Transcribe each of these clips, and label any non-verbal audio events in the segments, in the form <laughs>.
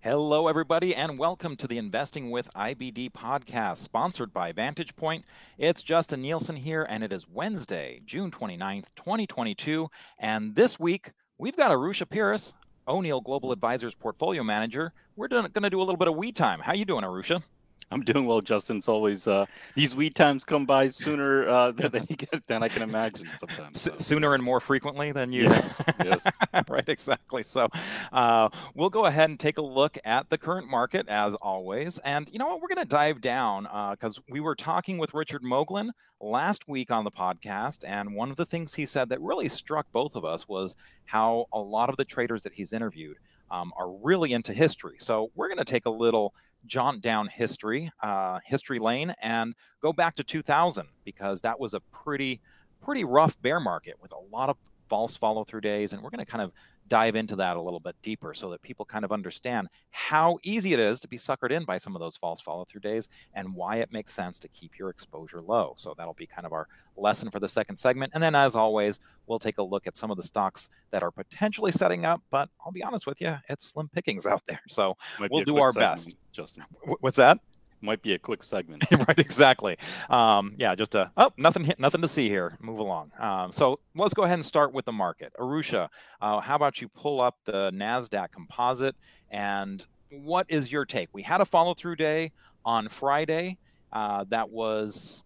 Hello, everybody, and welcome to the Investing with IBD podcast, sponsored by Vantage Point. It's Justin Nielsen here, and it is Wednesday, June 29th, 2022. And this week, we've got Arusha Peiris, O'Neill Global Advisors Portfolio Manager. We're going to do a little bit of we time. How you doing, Arusha? I'm doing well, Justin. It's always uh, these weed times come by sooner uh, <laughs> than, than I can imagine sometimes. So. sooner and more frequently than you. Yes, yes. <laughs> right, exactly. So uh, we'll go ahead and take a look at the current market as always. And you know what? We're going to dive down because uh, we were talking with Richard Moglen last week on the podcast. And one of the things he said that really struck both of us was how a lot of the traders that he's interviewed um, are really into history. So we're going to take a little jaunt down history, uh, history lane, and go back to 2000 because that was a pretty, pretty rough bear market with a lot of false follow through days. And we're going to kind of dive into that a little bit deeper so that people kind of understand how easy it is to be suckered in by some of those false follow through days and why it makes sense to keep your exposure low. So that'll be kind of our lesson for the second segment. And then, as always, we'll take a look at some of the stocks that are potentially setting up, but I'll be honest with you, it's slim pickings <laughs> out there. So we'll do our segment, best. Justin. What's that? Might be a quick segment. <laughs> right, exactly. Um, yeah, just a oh, nothing, nothing to see here. Move along. Um, so let's go ahead and start with the market. Arusha, uh, how about you pull up the Nasdaq Composite and what is your take? We had a follow through day on Friday. Uh, that was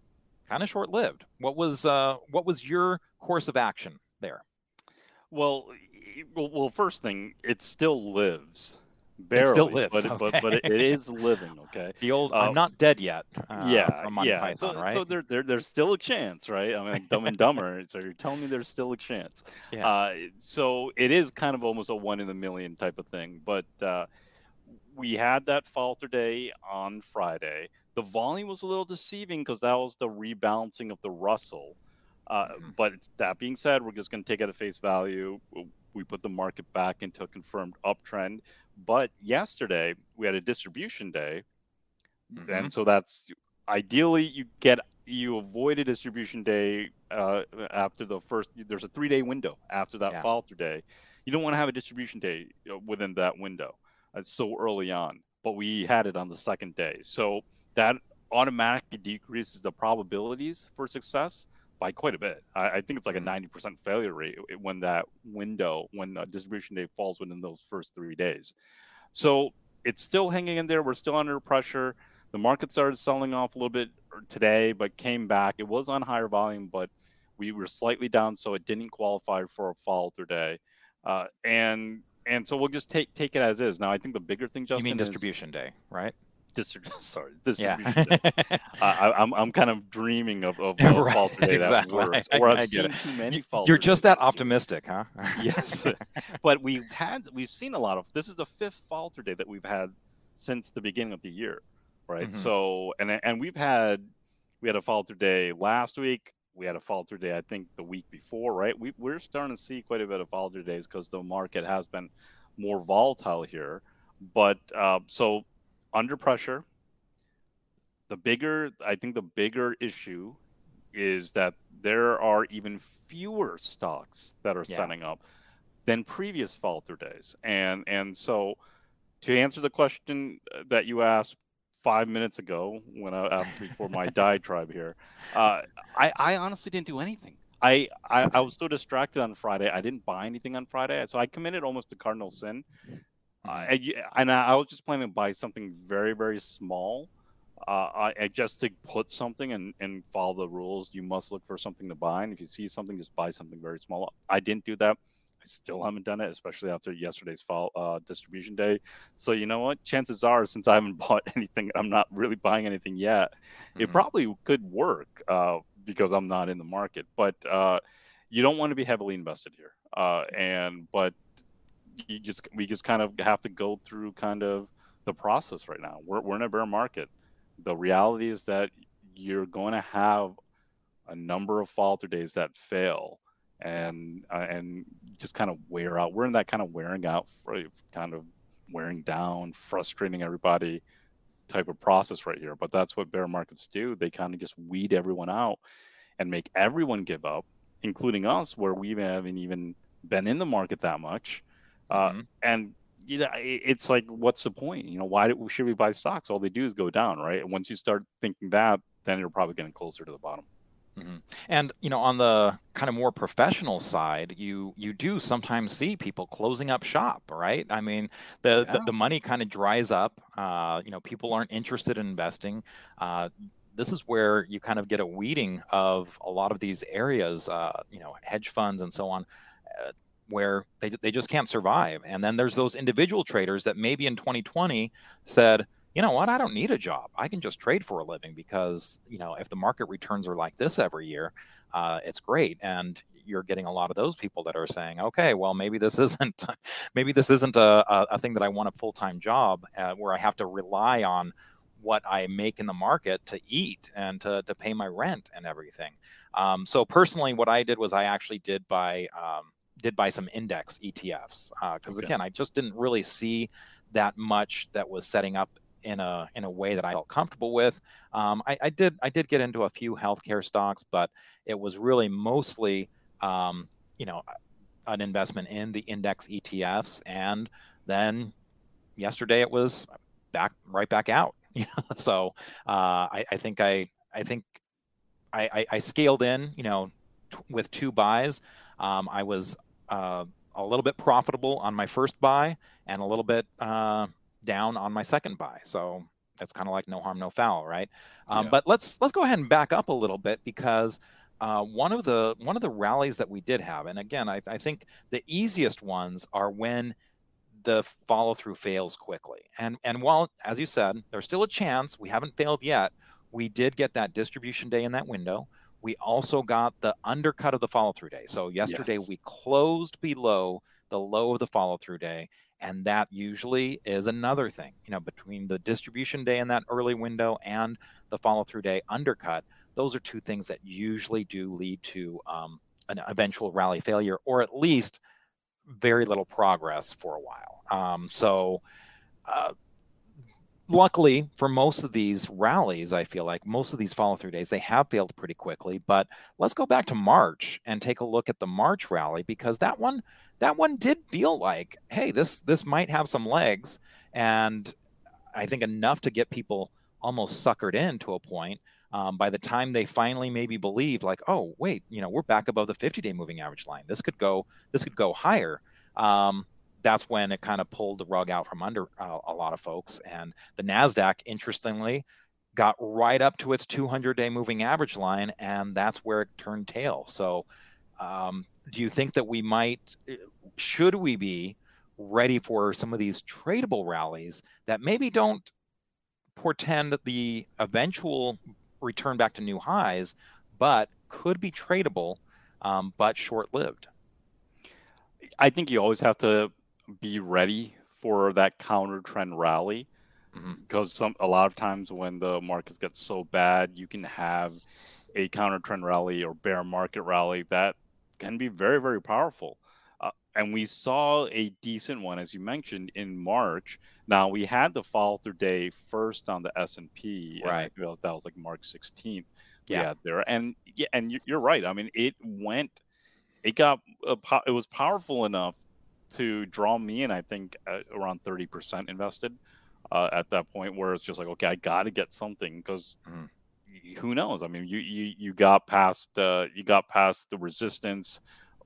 kind of short lived. What was uh, what was your course of action there? Well, well, first thing, it still lives. Barely, it still lives, but, okay. but, but it is living. Okay, <laughs> the old "I'm um, not dead yet." Uh, yeah, yeah. Python, so, right? so there, there, there's still a chance, right? I mean, Dumb and Dumber. <laughs> so you're telling me there's still a chance. Yeah. Uh, so it is kind of almost a one in a million type of thing. But uh, we had that falter day on Friday. The volume was a little deceiving because that was the rebalancing of the Russell. Uh, mm-hmm. But that being said, we're just going to take it at face value. We put the market back into a confirmed uptrend. But yesterday we had a distribution day, mm-hmm. and so that's ideally you get you avoid a distribution day uh, after the first. There's a three day window after that yeah. fall through day. You don't want to have a distribution day uh, within that window. It's so early on, but we had it on the second day, so that automatically decreases the probabilities for success by quite a bit. I, I think it's like a 90% mm-hmm. failure rate when that window, when distribution day falls within those first three days. So it's still hanging in there. We're still under pressure. The market started selling off a little bit today, but came back. It was on higher volume, but we were slightly down, so it didn't qualify for a fall through day. Uh, and and so we'll just take take it as is. Now, I think the bigger thing, Justin, you mean distribution is, day, right? Distri- <laughs> sorry, distribution. <laughs> Yeah. I, am I'm, I'm kind of dreaming of, of <laughs> right, fall day exactly. that works, or I've I seen it. too many. You're just that optimistic, huh? yes, but we've had we've seen a lot of. This is the fifth falter day that we've had since the beginning of the year, right? Mm-hmm. So and and we've had we had a falter day last week. We had a falter day, I think, the week before, right? We, we're starting to see quite a bit of falter days because the market has been more volatile here. But uh, so under pressure. The bigger, I think, the bigger issue is that there are even fewer stocks that are yeah. setting up than previous falter days, and and so to answer the question that you asked five minutes ago when I after before my <laughs> diatribe here, uh, I I honestly didn't do anything. I, I, I was so distracted on Friday. I didn't buy anything on Friday, so I committed almost to cardinal sin. Uh, and I was just planning to buy something very, very small. Uh, I, just to put something and, and follow the rules, you must look for something to buy. And if you see something, just buy something very small. I didn't do that. I still haven't done it, especially after yesterday's fall uh, distribution day. So you know what? Chances are, since I haven't <laughs> bought anything, I'm not really buying anything yet. Mm-hmm. It probably could work uh, because I'm not in the market. But uh, you don't want to be heavily invested here. Uh, and but you just we just kind of have to go through kind of the process right now. We're we're in a bear market. The reality is that you're going to have a number of falter days that fail and uh, and just kind of wear out. We're in that kind of wearing out, kind of wearing down, frustrating everybody type of process right here. But that's what bear markets do. They kind of just weed everyone out and make everyone give up, including us, where we haven't even been in the market that much. Uh, mm-hmm. And you know, it's like, what's the point? You know, why do, should we buy stocks? All they do is go down, right? And once you start thinking that, then you're probably getting closer to the bottom. Mm-hmm. And you know, on the kind of more professional side, you you do sometimes see people closing up shop, right? I mean, the yeah. the, the, money kind of dries up. Uh, you know, people aren't interested in investing. Uh, this is where you kind of get a weeding of a lot of these areas, uh, you know, hedge funds and so on, where they they just can't survive. And then there's those individual traders that maybe in 2020 said you know what? I don't need a job. I can just trade for a living because, you know, if the market returns are like this every year, uh, it's great. And you're getting a lot of those people that are saying, okay, well, maybe this <laughs> isn't, maybe this isn't a, a thing that I want a full time job uh, where I have to rely on what I make in the market to eat and to, to pay my rent and everything. Um, so personally, what I did was I actually did buy um, did buy some index ETFs because uh, okay. again, I just didn't really see that much that was setting up in a in a way that I felt comfortable with. Um, I, I, did I did get into a few healthcare stocks, but it was really mostly um, you know an investment in the index ETFs, and then yesterday it was back right back out. <laughs> You know, so uh, I, I, think I I think I, I, I scaled in. You know, t- with two buys, um, I was. Uh, a little bit profitable on my first buy and a little bit uh, down on my second buy. So that's kind of like no harm, no foul, right? Um, yeah. But let's let's go ahead and back up a little bit because uh, one of the one of the rallies that we did have, and again, I, I think the easiest ones are when the follow through fails quickly. And and while, as you said, there's still a chance we haven't failed yet. We did get that distribution day in that window. We also got the undercut of the follow through day. So yesterday yes. we closed below the low of the follow through day, and that usually is another thing you know between the distribution day and that early window and the follow through day undercut those are two things that usually do lead to um, an eventual rally failure or at least very little progress for a while um, so uh, luckily for most of these rallies i feel like most of these follow through days they have failed pretty quickly but let's go back to march and take a look at the march rally because that one that one did feel like hey this this might have some legs and i think enough to get people almost suckered in to a point um, by the time they finally maybe believed like oh wait you know we're back above the 50 day moving average line. This could go this could go higher. Um, that's when it kind of pulled the rug out from under uh, a lot of folks. And the NASDAQ, interestingly, got right up to its 200 day moving average line, and that's where it turned tail. So, um, do you think that we might, uh, should we be ready for some of these tradable rallies that maybe don't portend the eventual return back to new highs, but could be tradable, um, but short lived? I think you always have to be ready for that counter trend rally mm-hmm. because some a lot of times when the markets get so bad, you can have a counter trend rally or bear market rally that can be very very powerful. Uh, and we saw a decent one, as you mentioned, in March. Now we had the fall through day first on the S and P, right? That was like March 16th. Yeah, there, and yeah, and you're right. I mean, it went, it got, it was powerful enough to draw me in, I think around 30% invested uh, at that point where it's just like, okay, I got to get something because mm. who knows? I mean, you, you, you got past, uh, you got past the resistance,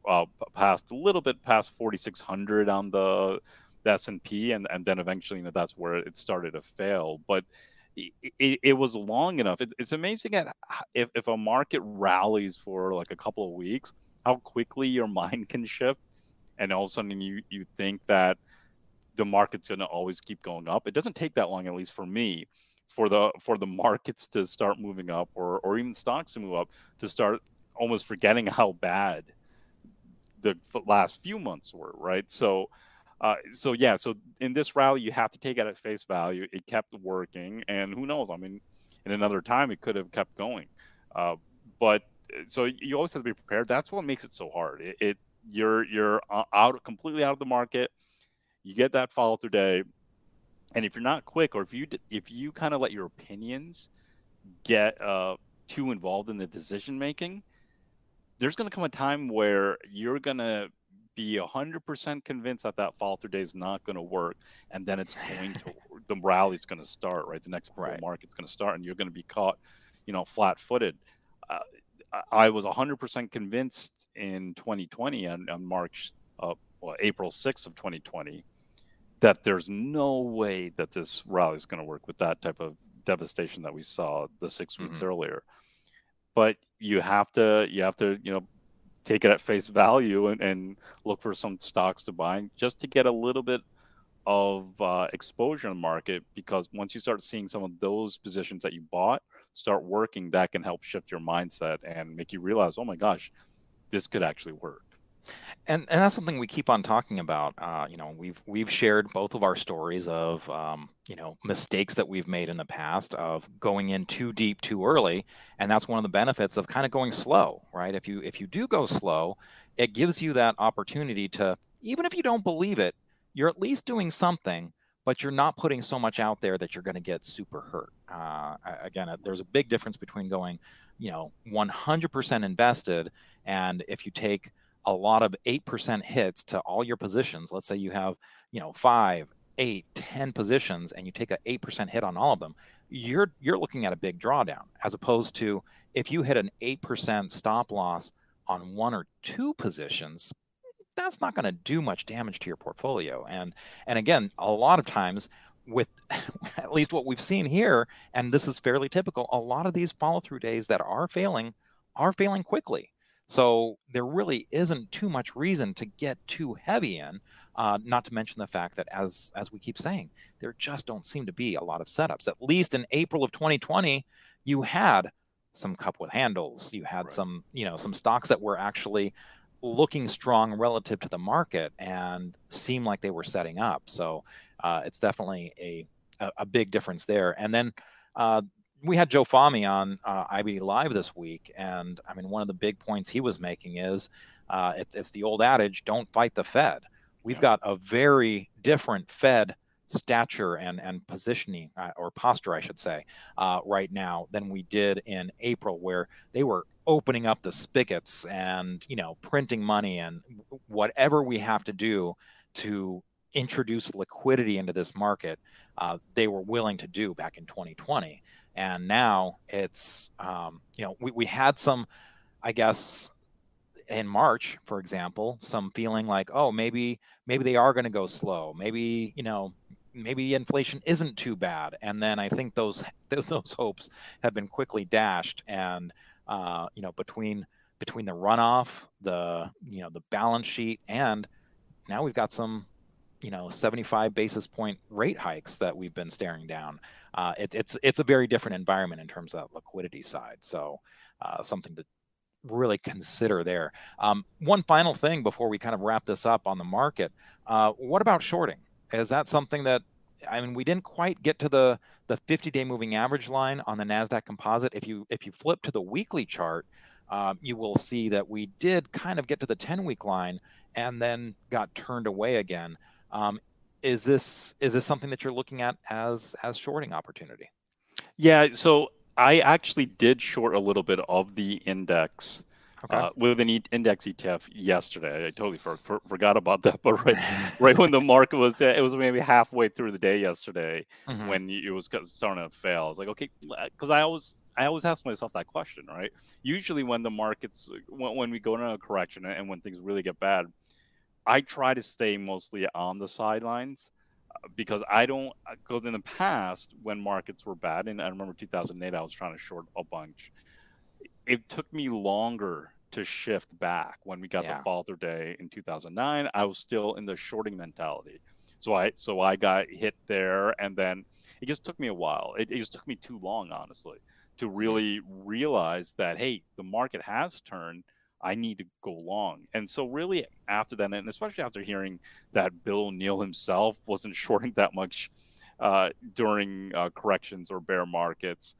uh, past a little bit past 4,600 on the, the S&P and, and then eventually, you know, that's where it started to fail. But it, it, it was long enough. It, it's amazing at if, if a market rallies for like a couple of weeks, how quickly your <laughs> mind can shift and all of a sudden you you think that the market's going to always keep going up. It doesn't take that long, at least for me, for the for the markets to start moving up, or or even stocks to move up, to start almost forgetting how bad the last few months were, right? So. Uh, so yeah, so in this rally, you have to take it at face value. It kept working, and who knows? I mean, in another time, it could have kept going. Uh, but so you always have to be prepared. That's what makes it so hard. It, it you're you're out completely out of the market. You get that follow through day, and if you're not quick, or if you if you kind of let your opinions get uh, too involved in the decision making, there's going to come a time where you're going to be 100% convinced that that falter day is not going to work and then it's going to <sighs> the rally's going to start right the next right. market's going to start and you're going to be caught you know flat-footed uh, i was 100% convinced in 2020 on, on march uh, well, april 6th of 2020 that there's no way that this rally is going to work with that type of devastation that we saw the six weeks mm-hmm. earlier but you have to you have to you know take it at face value and, and look for some stocks to buy just to get a little bit of uh, exposure in the market because once you start seeing some of those positions that you bought start working that can help shift your mindset and make you realize oh my gosh this could actually work and and that's something we keep on talking about. Uh, you know, we've we've shared both of our stories of um, you know mistakes that we've made in the past of going in too deep too early, and that's one of the benefits of kind of going slow, right? If you if you do go slow, it gives you that opportunity to even if you don't believe it, you're at least doing something, but you're not putting so much out there that you're going to get super hurt. Uh, again, there's a big difference between going, you know, 100% invested, and if you take a lot of 8% hits to all your positions, let's say you have, you know, five, eight, 10 positions and you take an 8% hit on all of them, you're you're looking at a big drawdown as opposed to if you hit an 8% stop loss on one or two positions, that's not going to do much damage to your portfolio. And and again, a lot of times with <laughs> at least what we've seen here, and this is fairly typical, a lot of these follow through days that are failing are failing quickly. So there really isn't too much reason to get too heavy in. Uh, not to mention the fact that, as as we keep saying, there just don't seem to be a lot of setups. At least in April of 2020, you had some cup with handles. You had right. some, you know, some stocks that were actually looking strong relative to the market and seemed like they were setting up. So uh, it's definitely a, a, a big difference there. And then uh, we had Joe Fahmy on uh, IBD Live this week, and I mean, one of the big points he was making is uh, it, it's the old adage: "Don't fight the Fed." We've yeah. got a very different Fed stature and and positioning uh, or posture, I should say, uh, right now than we did in April, where they were opening up the spigots and you know printing money and whatever we have to do to introduce liquidity into this market, uh, they were willing to do back in 2020 and now it's um, you know we, we had some i guess in march for example some feeling like oh maybe maybe they are going to go slow. Maybe you know maybe inflation isn't too bad. And then i think <laughs> those those hopes have been quickly dashed. And uh, you know between between the runoff the you know the balance sheet and now we've got some you know 75 basis point rate hikes that we've been staring down. Uh, it, it's it's a very different environment in terms of that liquidity side. So uh, something to really consider there. Um, one final thing before we kind of wrap this up on the market. Uh, what about shorting? Is that something that I mean, we didn't quite get to the the 50-day moving average line on the Nasdaq Composite. If you if you flip to the weekly chart, um, you will see that we did kind of get to the 10-week line and then got turned away again. Um, is this is this something that you're looking at as as shorting opportunity? Yeah, so I actually did short a little bit of the index okay. uh, with an index ETF yesterday. I totally for, for, forgot about that, <laughs> but right right when the market was it was maybe halfway through the day yesterday mm-hmm. when it was starting to fail. I was like, okay, because I always I always ask myself that question, right? Usually when the markets when, when we go into a correction and when things really get bad I try to stay mostly on the sidelines uh, because I don't because uh, in the past when markets were bad and I remember 2008 I was trying to short a bunch it took me longer to shift back. When we got yeah. the falter day in 2009 I was still in the shorting mentality. So I so I got hit there and then it just took me a while. It, it just took me too long honestly to really realize that hey the market has turned I need to go long. And so, really, after that, and especially after hearing that Bill O'Neill himself wasn't <laughs> shorting that much uh, during uh, corrections or bear markets,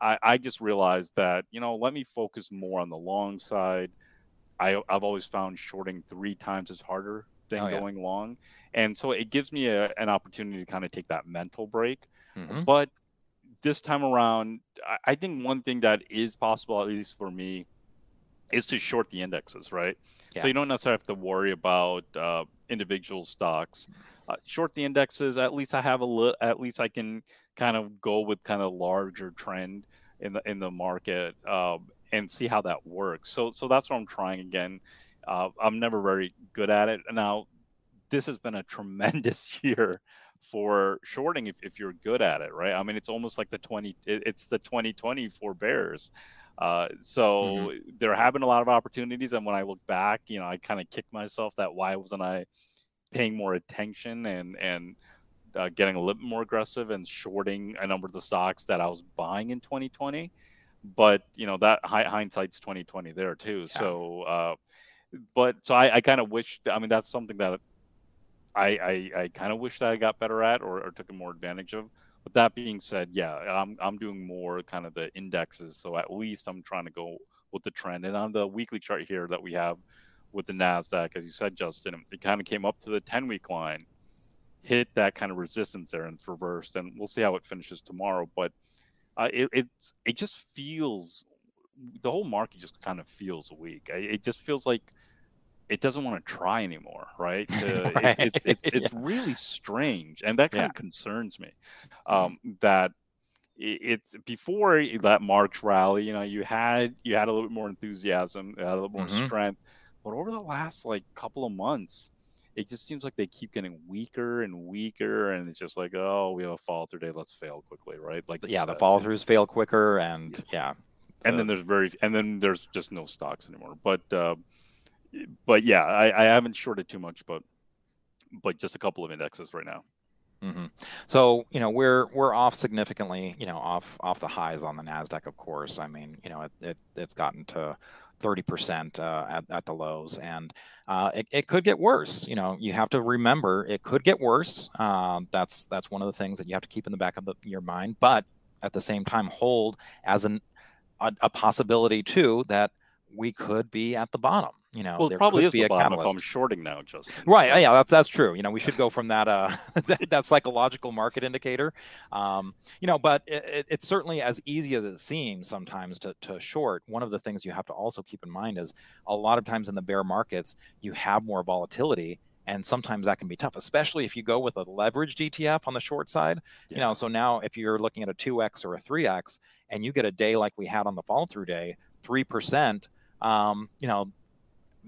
I, I, just realized that, you know, let me focus more on the long side. I, have always found shorting three times is harder than oh, yeah. going long. And so it gives me a, an opportunity to kind of take that mental break. Mm-hmm. But this time around, I, I think one thing that is possible, at least for me, is to short the indexes, right? Yeah. So you don't necessarily have to worry about uh, individual stocks. Uh, short the indexes. At least I have a little. At least I can kind of go with kind of larger trend in the in the market um, and see how that works. So so that's what I'm trying again. Uh, I'm never very good at it. Now, this has been a tremendous <laughs> year for shorting if, if you're good at it, right? I mean, it's almost like the 20, it's the 2020 for bears. Uh, so mm-hmm. there have been a lot of opportunities. And when I look back, you know, I kind of kick myself that why wasn't I paying more attention and, and, uh, getting a little bit more aggressive and shorting a number of the stocks that I was buying in 2020. But you know that hindsight's 2020 there too. Yeah. So, uh, but so I, I kind of wish. I mean, that's something that I I, I kind of wish that I got better at or, or took more advantage of. But that being said, yeah, I'm I'm doing more kind of the indexes. So at least I'm trying to go with the trend. And on the weekly chart here that we have with the Nasdaq, as you said, Justin, it kind of came up to the 10 week line, hit that kind of resistance there, and it's reversed. And we'll see how it finishes tomorrow. But uh, it it it just feels the whole market just kind of feels weak. It just feels like it doesn't want to try anymore, right? <laughs> Uh, right. It, it, it's it's yeah. really strange, and that kind yeah. of concerns me. Mm-hmm. Um, that it's before that March rally, you know, you had you had a little bit more enthusiasm, a little more mm-hmm. strength, but over the last like couple of months, it just seems like they keep getting weaker and weaker, and it's just like, oh, we have a fall through day, let's fail quickly, right? Like yeah, the fall throughs fail quicker, and yeah, and uh, then there's very, and then there's just no stocks anymore, but. Uh, but yeah, I, I haven't shorted too much, but but just a couple of indexes right now. Mm-hmm. So you know we're we're off significantly, you know, off off the highs on the Nasdaq, of course. I mean, you know, it, it it's gotten to 30% uh, at, at the lows and uh, it, it could get worse you know you have to remember it could get worse uh, that's that's one of the things that you have to keep in the back of the, your mind but at the same time hold as an a, a possibility too that we could be at the bottom you know, well, there probably could is be the a bottom catalyst. if I'm shorting now, Justin. Right. Yeah, that's that's true. You know, we should go from that uh <laughs> <laughs> that, that psychological market indicator. Um, you know, but it, it's certainly as easy as it seems sometimes to to short. One of the things you have to also keep in mind is a lot of times in the bear markets you have more volatility and sometimes that can be tough especially if you go with a leveraged etf on the short side yeah. you know so now if you're looking at a 2x or a 3x and you get a day like we had on the fall through day 3% um, you know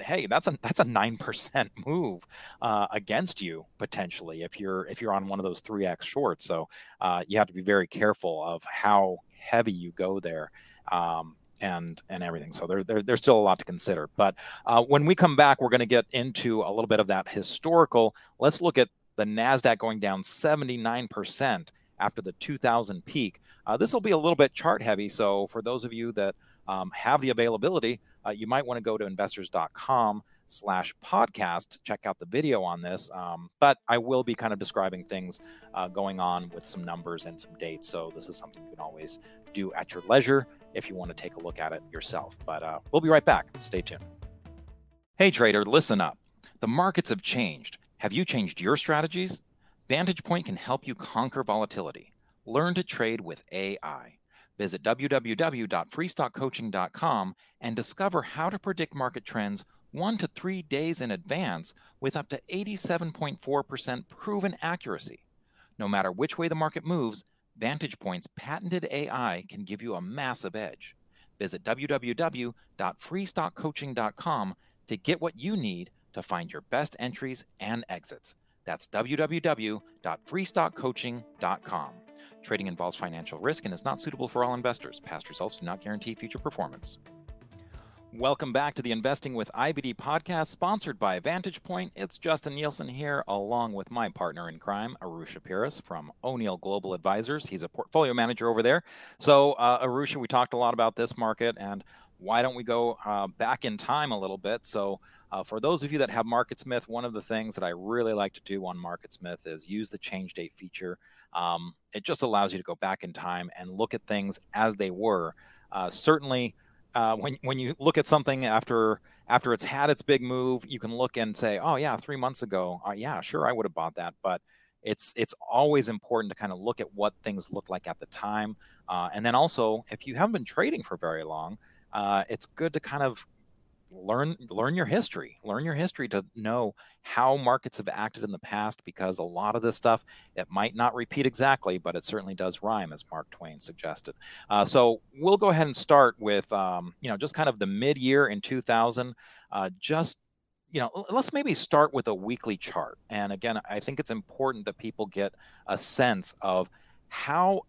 hey, that's a that's a nine percent <laughs> move uh, against you potentially if you're if you're on one of those three x shorts. So uh, you have to be very careful of how heavy you go there. Um, and and everything. So there, there there's still a lot to consider. But uh, when we come back, we're going to get into a little bit of that historical. Let's look at the Nasdaq going down 79 percent after the 2000 peak. Uh, this will be a little bit chart heavy. So for those of you that um, have the availability, uh, you might want to go to investors.com slash podcast to check out the video on this. Um, but I will be kind of describing things uh, going on with some numbers and some dates. So this is something you can always do at your leisure if you want to take a look at it yourself. But uh, we'll be right back. Stay tuned. Hey, trader, listen up. The markets have changed. Have you changed your strategies? Vantage Point can help you conquer volatility. Learn to trade with AI. Visit www.freestockcoaching.com and discover how to predict market trends one to three days in advance with up to 87.4% proven accuracy. No matter which way the market moves, Vantage Point's patented AI can give you a massive edge. Visit www.freestockcoaching.com to get what you need to find your best entries and exits. That's www.freestockcoaching.com. Trading involves financial risk and is not suitable for all investors. Past results do not guarantee future performance. Welcome back to the Investing with IBD podcast, sponsored by Vantage Point. It's Justin Nielsen here, along with my partner in crime, Arusha Peiris from O'Neill Global Advisors. He's a portfolio manager over there. So, uh, Arusha, we talked a lot about this market, and why don't we go uh, back in time a little bit? So, uh, for those of you that have MarketSmith, one of the things that I really like to do on MarketSmith is use the change date feature. Um, it just allows you to go back in time and look at things as they were. Uh, certainly, uh, when when you look at something after after it's had its big move, you can look and say, "Oh yeah, three months ago, uh, yeah, sure, I would have bought that." But it's it's always important to kind of look at what things look like at the time, uh, and then also if you haven't been trading for very long, uh, it's good to kind of learn learn your history learn your history to know how markets have acted in the past because a lot of this stuff it might not repeat exactly but it certainly does rhyme as mark twain suggested. Uh, so we'll go ahead and start with um, you know just kind of the mid-year in 2000 uh, just you know let's maybe start with a weekly chart. And again i think it's important that people get a sense of how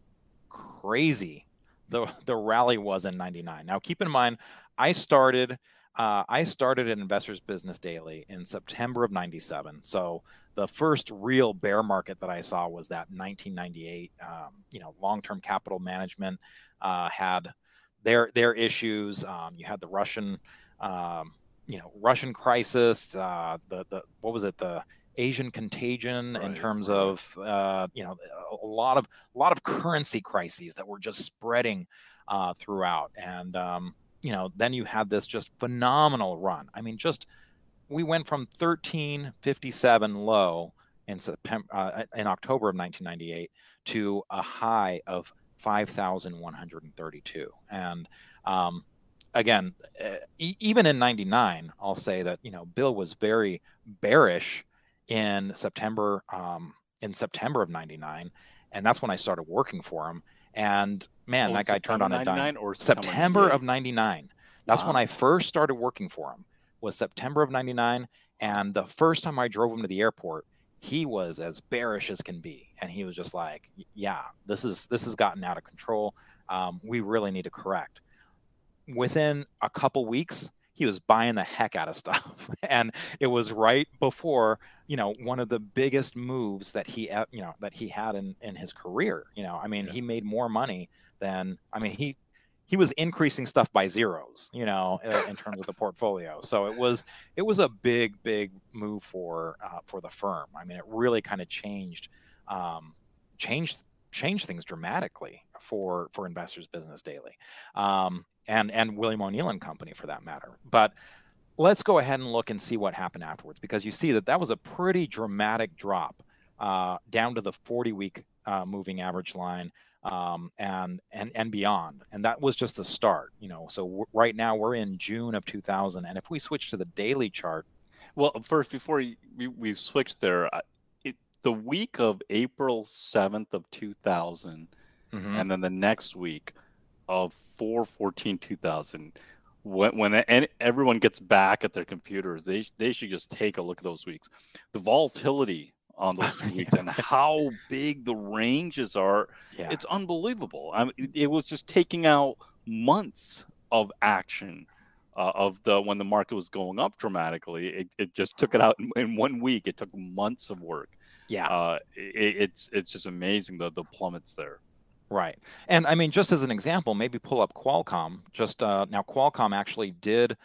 crazy the the rally was in 99 now keep in mind i started uh, I started at Investors Business Daily in September of 97. So the first real bear market that I saw was that 1998. Um, you know, long-term capital management uh, had their their issues. Um, you had the Russian, um, you know, Russian crisis. Uh, the the what was it? The Asian contagion right, in terms right. of uh, you know a lot of a lot of currency crises that were just spreading uh, throughout and um, you know, then you had this just phenomenal run. I mean, just we went from 1357 low in September uh, in October of 1998 to a high of 5,132. And um, again, uh, e- even in 99, I'll say that you know Bill was very bearish in September um, in September of 99, and that's when I started working for him. And man, oh, that guy turned on a dime. Or September, of '99. That's wow. when I first started working for him. Was September of '99, and the first time I drove him to the airport, he was as bearish as can be, and he was just like, "Yeah, this is this has gotten out of control. Um, we really need to correct." Within a couple weeks, he was buying the heck out of stuff. <laughs> And it was right before you know one of the biggest moves that he you know that he had in in his career you know i mean yeah. he made more money than i mean he he was increasing stuff by zeros you know in terms of the portfolio. So it was it was a big big move for uh, for the firm. I mean it really kind of changed um, changed changed things dramatically for for investors business daily um, and and William O'Neill and Company for that matter. But let's go ahead and look and see what happened afterwards because you see that that was a pretty dramatic drop uh, down to the 40 week uh, moving average line um, and and and beyond. And that was just the start, you know. So right now we're in June of 2000, and if we switch to the daily chart. Well, first before we, we switch there, it, the week of April 7th of 2000, mm-hmm. and then the next week of 414 2000 when, when everyone gets back at their computers they, they should just take a look at those weeks. The volatility on those two <laughs> weeks and how big the ranges are yeah. it's unbelievable. I mean, it was just taking out months of action uh, of the when the market was going up dramatically. It, it just took it out in, in one week. It took months of work. Yeah. Uh, it, it's it's just amazing the the plummets there Right. And I mean, just as an example, maybe pull up Qualcomm. Just uh, now, Qualcomm actually did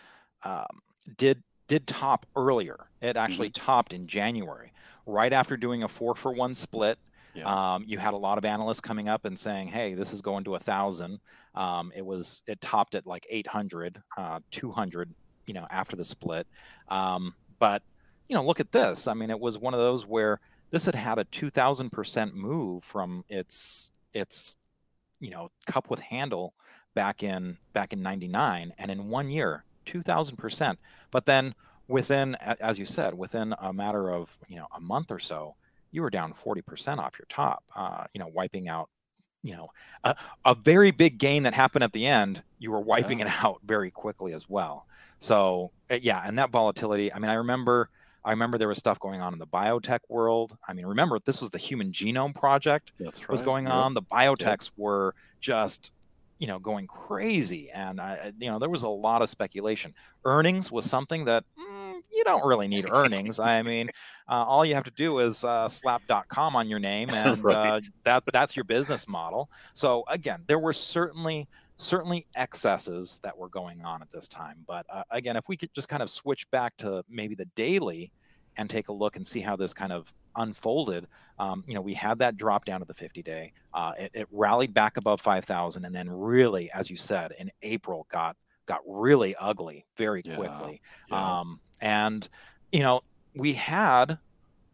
um, did did top earlier. It actually mm-hmm. topped in January, right after doing a four for one split. Yeah. Um, you had a lot of analysts coming up and saying, "Hey, this is going to a thousand. Um, it was it topped at like 800, uh, 200, you know, after the split. Um, but you know, look at this. I mean, it was one of those where this had had a 2,000 percent move from its its you know cup with handle back in back in 99 and in one year 2000% but then within as you said within a matter of you know a month or so you were down 40% off your top uh, you know wiping out you know a, a, very big gain that happened at the end you were wiping yeah. it <laughs> out very quickly as well so eh, yeah and that volatility i mean i remember I remember there was stuff going on in the biotech world. I mean, remember this was the Human Genome Project That's right. was going yep. on. The biotechs yep. were just you know going crazy, and I, you know there was a lot of speculation. Earnings was something that mm, you don't really need earnings. I mean, <laughs> uh, all you have to do is uh, slap .com on your name, <laughs> and right. uh, that that's your business model. So again, there were certainly certainly excesses that were going on at this time. But uh, again, if we could just kind of switch back to maybe the daily and take a look and see how this kind of unfolded, um, you know, we had that drop down to the 50 day. Uh, it, it, rallied back above 5,000, and then really, as you said, in April got got really ugly very quickly. Yeah, yeah. Um, and you know, we had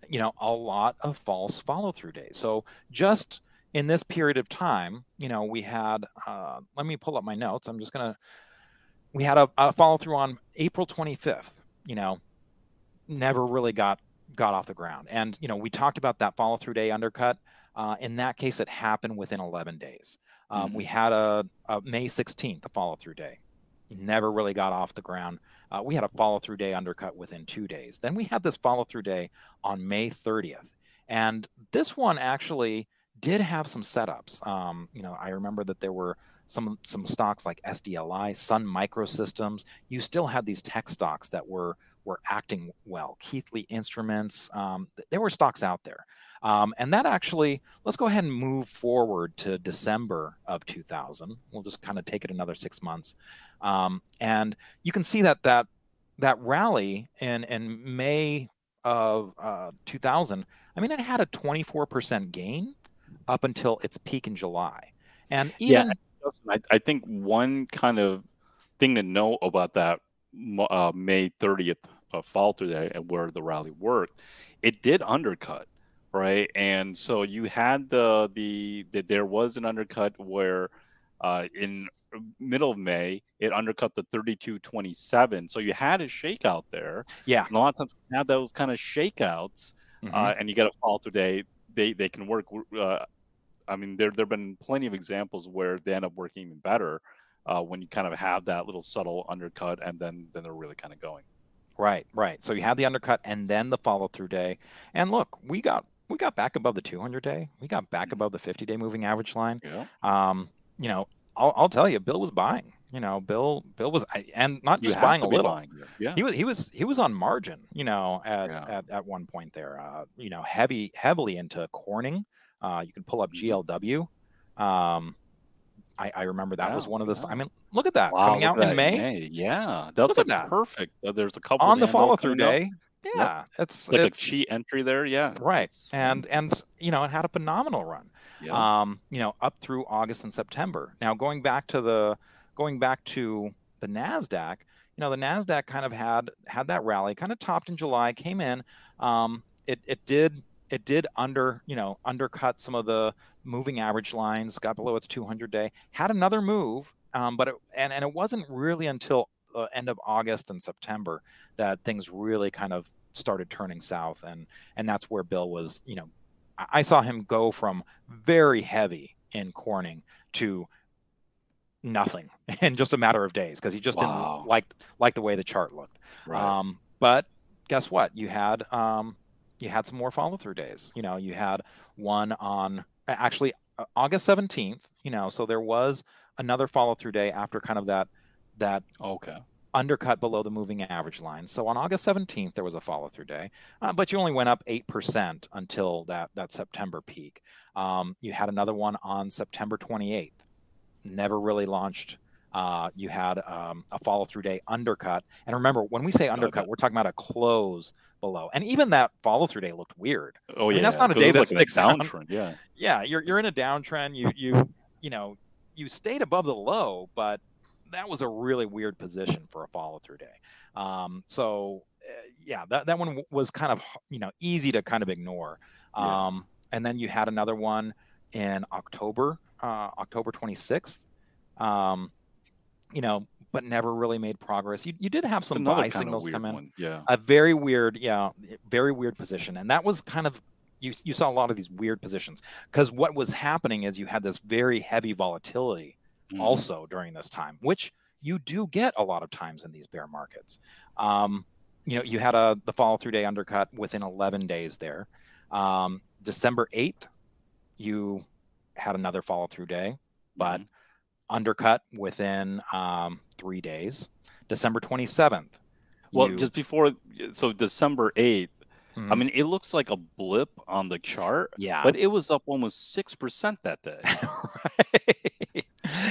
you know a lot of false follow through days. So just in this period of time, you know, we had, uh, let me pull up my notes. I'm just going to we had a, a follow through on April 25th. You know, never really got got off the ground. And you know, we talked about that follow through day undercut. Uh, in that case, it happened within 11 days. Um, mm-hmm. We had a, a, May 16th, a follow through day. Never really got off the ground. Uh, we had a follow through day undercut within two days. Then we had this follow through day on May 30th. And this one actually did have some setups. Um, you know, I remember that there were some some stocks like SDLI, Sun Microsystems. You still had these tech stocks that were were acting well. Keithley Instruments. Um, there were stocks out there, um, and that actually. Let's go ahead and move forward to December of 2000. We'll just kind of take it another six months, um, and you can see that that that rally in in May of uh, 2000. I mean, it had a 24% gain up until its peak in July, and even. Yeah. I, I think one kind of thing to know about that uh, May 30th uh, fall today and where the rally worked, it did undercut, right? And so you had the the, the there was an undercut where uh, in middle of May it undercut the 32.27. So you had a shakeout there. Yeah, and a lot of times we have those kind of shakeouts, mm-hmm. uh, and you get a fall today. They they can work. Uh, I mean, there there have been plenty of examples where they end up working even better uh, when you kind of have that little subtle undercut, and then then they're really kind of going. Right, right. So you have the undercut and then the follow through day. And look, we got we got back above the 200 day. We got back mm-hmm. above the 50 day moving average line. Yeah. Um, you know, I'll, I'll tell you, Bill was buying. You know, Bill Bill was and not just buying a little. Buying yeah. He was he was he was on margin. You know, at yeah. at, at one point there. Uh, you know, heavy heavily into Corning. Uh, you can pull up mm-hmm. GLW. Um, I, I remember that was one of the. I mean, look at that wow, coming out in May. May. Yeah, that's like that. perfect. There's a couple on the follow through day. Yeah, yep. it's like it's, a cheat entry there. Yeah, right. And and you know it had a phenomenal run. Yeah. Um, you know, up through August and September. Now going back to the going back to the Nasdaq, you know, the Nasdaq kind of had had that rally, kind of topped in July, came in. Um, it it did it did under you know undercut some of the moving average lines got below its 200 day had another move um, but it, and, and it wasn't really until the end of august and september that things really kind of started turning south and and that's where bill was you know i saw him go from very heavy in corning to nothing <laughs> in just a matter of days because he just wow. didn't like like the way the chart looked right. um, but guess what you had um, you had some more follow through days. You know, you had one on actually uh, August 17th, you know, so there was another follow through day after kind of that that okay undercut below the moving average line. So on August 17th there was a follow through day, uh, but you only went up 8% until that that September peak. Um, you had another one on September 28th. Never really launched uh, you had um, a follow through day undercut. And remember, when we say undercut, we're talking about a close below. And even that follow through day looked weird. Oh yeah, I mean, that's not a day that like sticks downtrend. Yeah, yeah, you're you're in a downtrend. You you you know you stayed above the low, but that was a really weird position for a follow through day. Um, so uh, yeah, that that one was kind of you know easy to kind of ignore. Um, yeah. And then you had another one in October, uh, October 26th. Um, you know, but never really made progress. You, you did have some Another buy signals come in. One. Yeah. A very weird, yeah, very weird position. And that was kind of you you saw a lot of these weird positions because what was happening is you had this very heavy volatility mm-hmm. also during this time, which you do get a lot of times in these bear markets. Um, you know, you had a the follow through day undercut within 11 days there. Um, December 8th, you had another follow through day, but mm-hmm undercut within um, three days. December 27th. Well, you... just before, so December 8th, mm-hmm. I mean, it looks like a blip on the chart. Yeah. But it was up almost 6% that day. <laughs> right.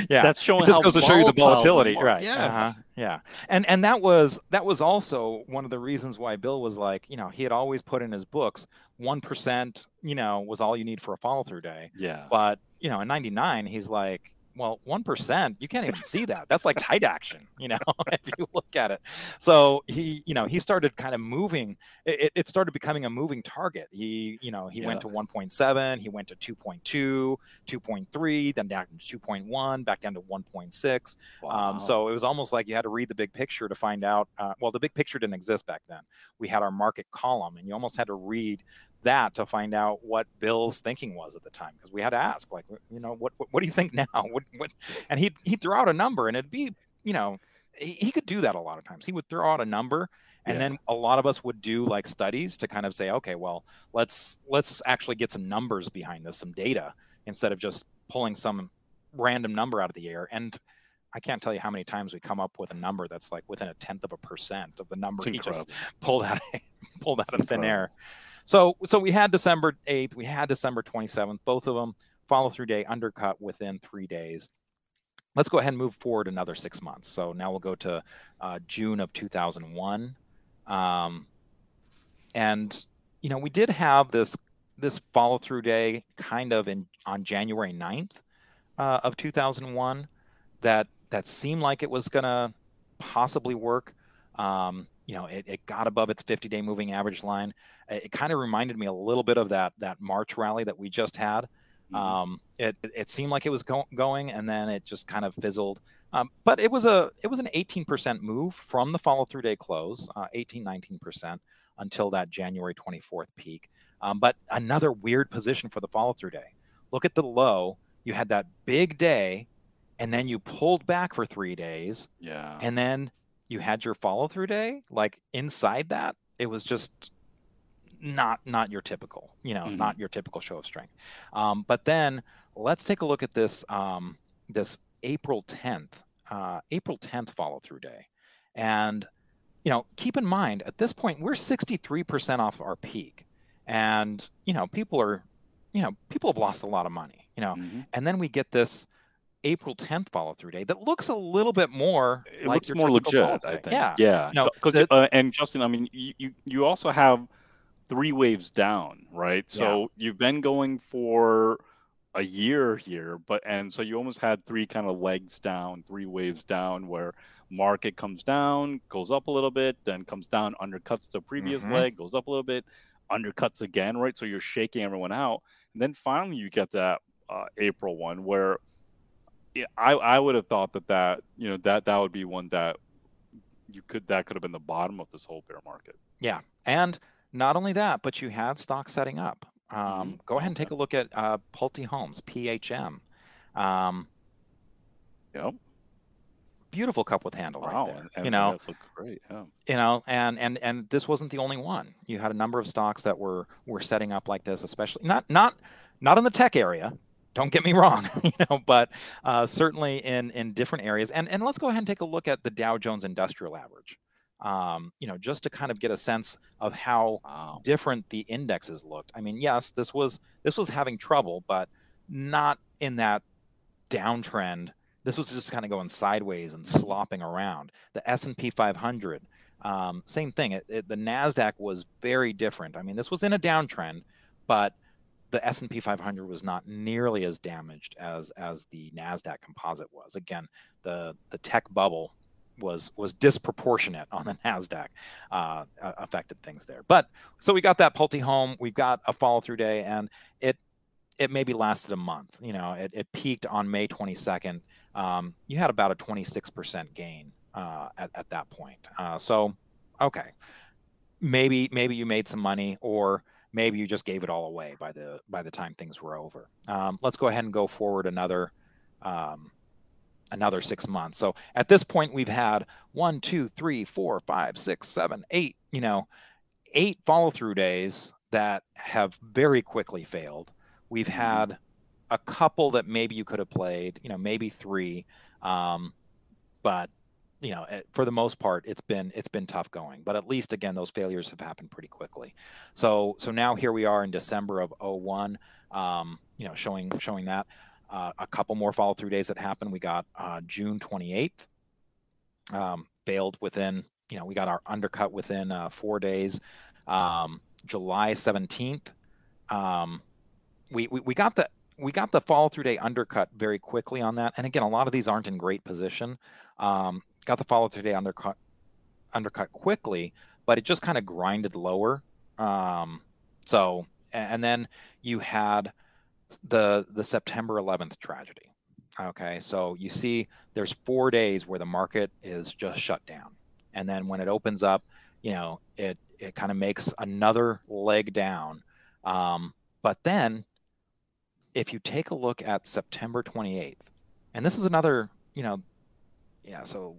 Yeah. That's showing this goes to show you the volatility. The right. Yeah. Uh-huh. Yeah. And and that was that was also one of the reasons why Bill was like, you know, he had always put in his books 1%, you know, was all you need for a follow through day. Yeah. But, you know, in 99, he's like, well, one percent, you can't even see that. That's like tight action, you know. <laughs> if you look at it. So he, you know, he started kind of moving. It, it started becoming a moving target. He, you know, he yeah. went to 1.7, he went to 2.2, 2.3, then down to 2.1, back down to 1.6. Wow. Um, so it was almost like you had to read the big picture to find out. Uh, well, the big picture didn't exist back then. We had our market column, and you almost had to read that to find out what Bill's thinking was at the time because we had to ask, like, you know, what, what, what do you think <laughs> now? What, what? And he'd he'd throw out a number, and it'd be, you know, he, he could do that a lot of times. He would throw out a number, and yeah. then a lot of us would do like studies to kind of say, okay, well, let's let's actually get some numbers behind this, some data, instead of just pulling some random number out of the air. And I can't tell you how many times we come up with a number that's like within a tenth of a percent of the number he just pulled out <laughs> pulled out of thin air. So so we had December 8th, we had December 27th, both of them follow through day undercut within three days. Let's go ahead and move forward another six months. So now we'll go to uh, June of 2001. Um, and, you know, we did have this this follow through day kind of in on January 9th uh, of 2001 that that seemed like it was to possibly work. Um, you know, it, it got above its 50 day moving average line. It, it kind of reminded me a little bit of that that March rally that we just had. Mm-hmm. Um, it, it seemed like it was go- going, and then it just kind of fizzled. Um, but it was a it was an 18% move from the follow through day close, uh, 18 19% until that January 24th peak. Um, but another weird position for the follow through day. Look at the low. You had that big day, and then you pulled back for three days. Yeah. And then you had your follow through day. Like inside that, it was just not not your typical, you know, mm-hmm. not your typical show of strength. Um, but then let's take a look at this um, this April 10th, uh, April 10th follow through day, and you know, keep in mind at this point we're 63% off our peak, and you know, people are, you know, people have lost a lot of money, you know, mm-hmm. and then we get this. April 10th follow through day that looks a little bit more it like looks more legit I think yeah yeah no because uh, and Justin I mean you, you you also have three waves down, right? So yeah. you've been going for a year here, but and so you almost had three kind of legs down, three waves down where market comes down, goes up a little bit, then comes down, undercuts the previous mm-hmm. leg, goes up a little bit, undercuts again, right? So you're shaking everyone out. And then finally you get that uh, April one where I, I would have thought that that, you know, that that would be one that you could, that could have been the bottom of this whole bear market. Yeah. And not only that, but you had stock setting up. Um, mm-hmm. Go ahead and take a look at uh, Pulte Homes, PHM. Um, yep. Beautiful cup with handle wow. right there. And, you know, great. Yeah. You know, and and and this wasn't the only one. You had a number of stocks that were were setting up like this, especially not not not in the tech area. Don't get me wrong, <laughs> you know, but uh, certainly in in different areas. And and let's go ahead and take a look at the Dow Jones Industrial Average um, you know, just to kind of get a sense of how wow. different the indexes looked. I mean, yes, this was this was having trouble, but not in that downtrend. This was just kind of going sideways and slopping around. The S and P 500, um, same thing. It, it, the Nasdaq was very different. I mean, this was in a downtrend, but the S&P 500 was not nearly as damaged as as the Nasdaq composite was. Again, the the tech bubble was was disproportionate on the <laughs> Nasdaq, uh, affected things there. But so we got that Pulte home, we got a follow through day, and it it maybe lasted a month. You know, it, it peaked on May 22nd. Um, you had about a 26% gain uh, at at that point. Uh, so okay, maybe maybe you made some money, or maybe you just gave it all away by the by the time things were over. Um, let's go ahead and go forward another. Um, another six months. So at this point, we've had one, two, three, four, five, six, seven, eight, you know, eight follow through days that have very quickly failed. We've mm-hmm. had a couple that maybe you could have played, you know, maybe three. Um, but you know, eh, for the most part, it's been it's been tough going. But at least again, those failures have happened pretty quickly. So so now here we are in December of 01, um, you know, showing showing that uh, a couple more follow through days that happened. We got uh, June 28th, um, bailed within, you know, we got our undercut within uh, four days. Um, July 17th, um, we, we, we got the we got the follow through day undercut very quickly on that. And again, a lot of these aren't in great position. Um, got the follow through day undercut undercut quickly, but it just kind of grinded lower. Um, so, and then you had the the September 11th tragedy. Okay, so you see, there's four days where the market is just shut down, and then when it opens up, you know, it it kind of makes another leg down. Um, but then, if you take a look at September 28th, and this is another, you know, yeah, so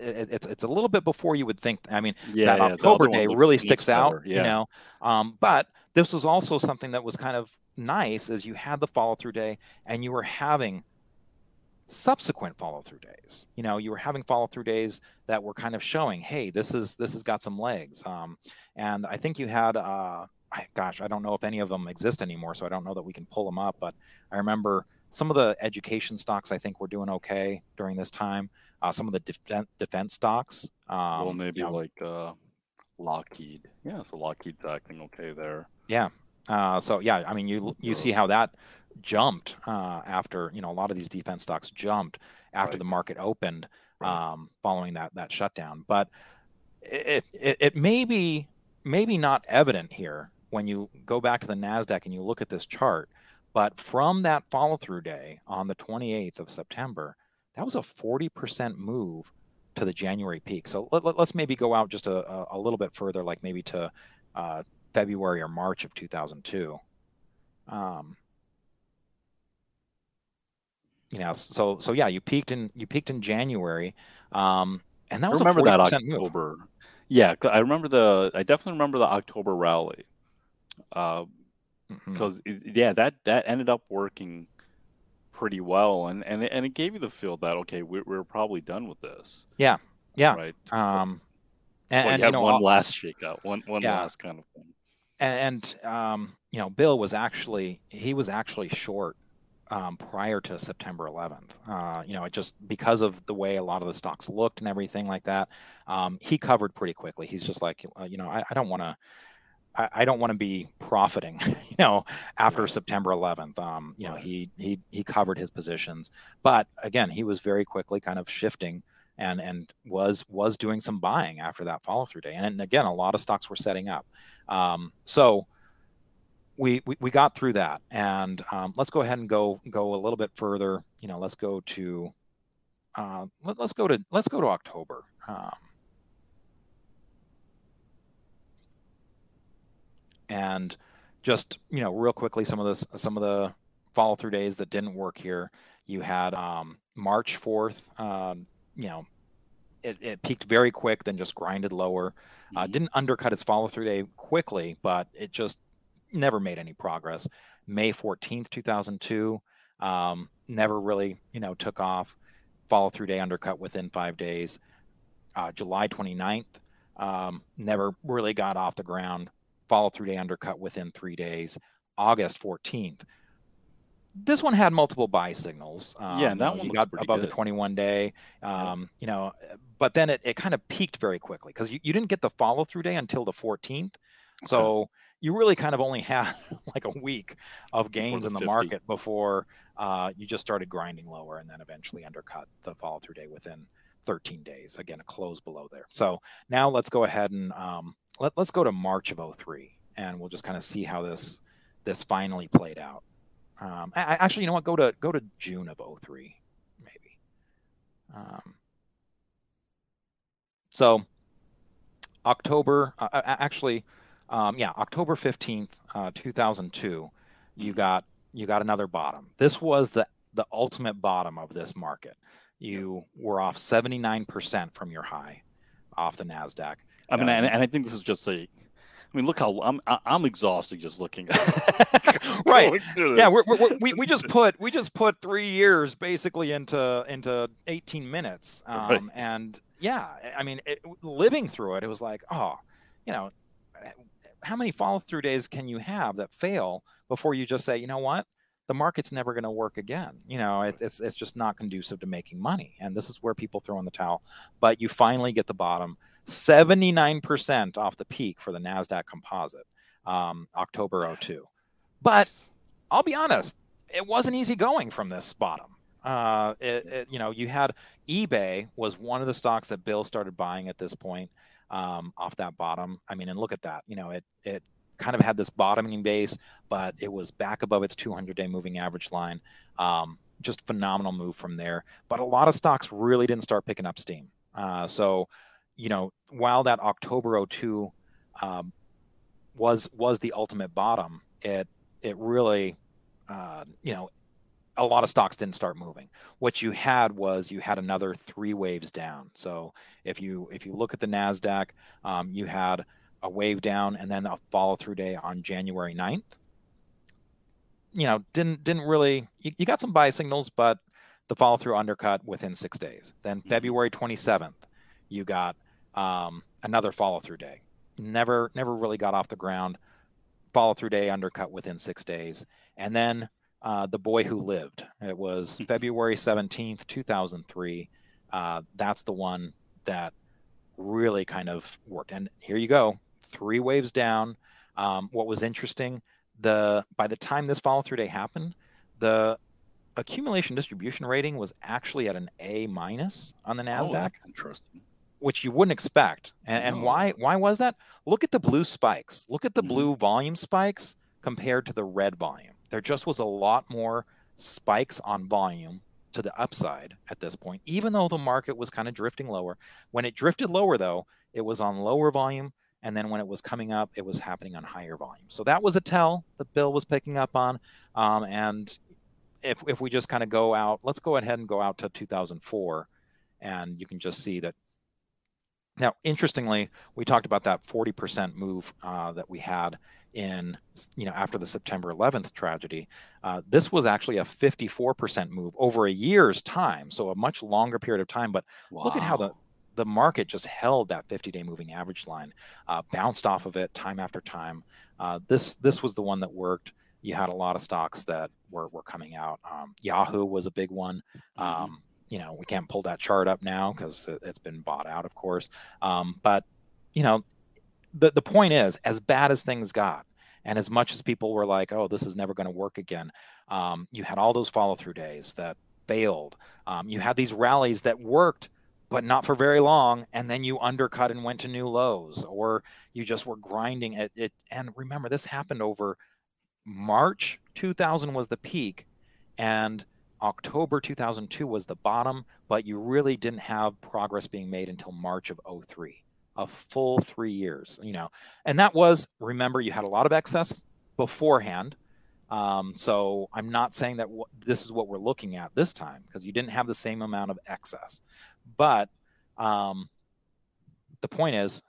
it, it's it's a little bit before you would think. I mean, yeah, that yeah, October day really sticks out, yeah. you know. Um, but this was also something that was kind of nice, as you had the follow through day, and you were having subsequent follow through days. You know, you were having follow through days that were kind of showing, hey, this is this has got some legs. Um, and I think you had, uh, gosh, I don't know if any of them exist anymore, so I don't know that we can pull them up. But I remember some of the education stocks I think were doing okay during this time. Uh, some of the def- defense stocks. Um, well, maybe you know, like uh, Lockheed. Yeah, so Lockheed's acting okay there. Yeah. Uh, so yeah, I mean, you you see how that jumped uh, after you know a lot of these defense stocks jumped after right. the market opened um, following that that shutdown. But it, it it may be maybe not evident here when you go back to the Nasdaq and you look at this chart. But from that follow through day on the 28th of September, that was a 40% move to the January peak. So let, us let, maybe go out just a, a, little bit further, like maybe to uh, February or March of 2002. Um, you know, so so yeah, you peaked in you peaked in January, um, and that was I remember that October. Move. Yeah, I remember the. I definitely remember the October rally, because uh, mm-hmm. yeah, that that ended up working pretty well, and and and it gave you the feel that okay, we're, we're probably done with this. Yeah, yeah, right. Um, and, well, you, and, you know, one last shakeout, one one yeah. last kind of thing. And, and um, you know, Bill was actually he was actually short um, prior to September 11th. Uh, you know, it just because of the way a lot of the stocks looked and everything like that, um, he covered pretty quickly. He's just like, uh, you know, I, I don't want to. I, don't want to be profiting, <laughs> you know, after right. September 11th. Um, you know, he he he covered his positions, but again, he was very quickly kind of shifting and and was was doing some buying after that follow through day. And, and again, a lot of stocks were setting up. Um, so we, we, we got through that and um, let's go ahead and go go a little bit further you know let's go to uh, let, us go to let's go to october um, and just you know real quickly some of this some of the follow through days that didn't work here you had um, march 4th um, you know it, it, peaked very quick then just grinded lower uh, mm-hmm. didn't undercut its follow through day quickly but it just never made any progress. May 14th, 2002, um, never really, you know, took off. Follow through day undercut within five days. Uh, July 29th, um, never really got off the ground. Follow through day undercut within three days. August 14th. This one had multiple buy signals. Um, yeah, that one got above good. the 21 day. Um, yeah. You know, but then it, it kind of peaked very quickly because you, you didn't get the follow through day until the 14th. Okay. So you really kind of only had <laughs> like a week of gains in the 50. market before uh, you just started grinding lower and then eventually undercut the follow through day within 13 days. Again, a close below there. So now let's go ahead and um, let, let's go to March of 03 and we'll just kind of see how this this finally played out. Um, I, actually, you know what? Go to go to June of 03, maybe. Um, so October, uh, actually, um, yeah, October 15th, uh, 2002, you got you got another bottom. This was the the ultimate bottom of this market. You were off 79% from your high off the Nasdaq. I mean, and, and I think this is just a I mean, look how I'm I'm exhausted just looking. At <laughs> right. Yeah, we're, we're, we we just put we just put three years basically into into 18 minutes, um, right. and yeah, I mean, it, living through it, it was like, oh, you know, how many follow through days can you have that fail before you just say, you know what, the market's never going to work again. You know, it, it's it's just not conducive to making money, and this is where people throw in the towel. But you finally get the bottom, seventy nine percent off the peak for the Nasdaq Composite, um, October 02. But I'll be honest, it wasn't easy going from this bottom. Uh, it, it, you know, you had eBay was one of the stocks that Bill started buying at this point um, off that bottom. I mean, and look at that. You know, it it kind of had this bottoming base, but it was back above its 200-day moving average line. Um, just phenomenal move from there. But a lot of stocks really didn't start picking up steam. Uh, so, you know, while that October 02 um, was was the ultimate bottom, it it really, uh, you know, a lot of stocks didn't start moving. What you had was you had another three waves down. So if you if you look at the Nasdaq, um, you had a wave down and then a follow through day on January 9th. You know, didn't didn't really you, you got some buy signals, but the follow through undercut within six days. Then mm-hmm. February 27th, you got um, another follow through day. Never never really got off the ground. Follow through day undercut within six days, and then uh, The Boy Who Lived. It was February 17th, 2003. Uh, that's the one that really kind of worked. And here you go, three waves down. Um, what was interesting, the by the time this follow through day happened, the accumulation distribution rating was actually at an A minus on the oh, Nasdaq. Oh, interesting. Which you wouldn't expect. And, and, why why was that? Look at the blue spikes. Look at the mm-hmm. blue volume spikes compared to the red volume there just was a lot more spikes on volume to the upside at this point, even though the market was kind of drifting lower. When it drifted lower, though, it was on lower volume. And then when it was coming up, it was happening on higher volume. So that was a tell the bill was picking up on. Um, and if, if we just kind of go out, let's go ahead and go out to 2004. And you can just see that. Now, interestingly, we talked about that 40% move uh, that we had in you know after the September 11th tragedy. Uh, this was actually a 54% move over a year's time, so a much longer period of time. But wow. look at how the the market just held that 50-day moving average line, uh, bounced off of it time after time. Uh, this this was the one that worked. You had a lot of stocks that were were coming out. Um, Yahoo was a big one. Mm-hmm. Um, you know, we can't pull that chart up now because it, has been bought out, of course. Um, but you know, the, the point is, as bad as things got, and as much as people were like, oh, this is never going to work again, um, you had all those follow through days that failed. Um, you had these rallies that worked, but not for very long. And then you undercut and went to new lows, or you just were grinding it. it and remember, this happened over March 2000 was the peak. And October 2002 was the bottom, but you really didn't have progress being made until March of 03 a full three years, you know, and that was remember you had a lot of excess beforehand. Um, so I'm not saying that this is what we're looking at this time because you didn't have the same amount of excess, but um, the point is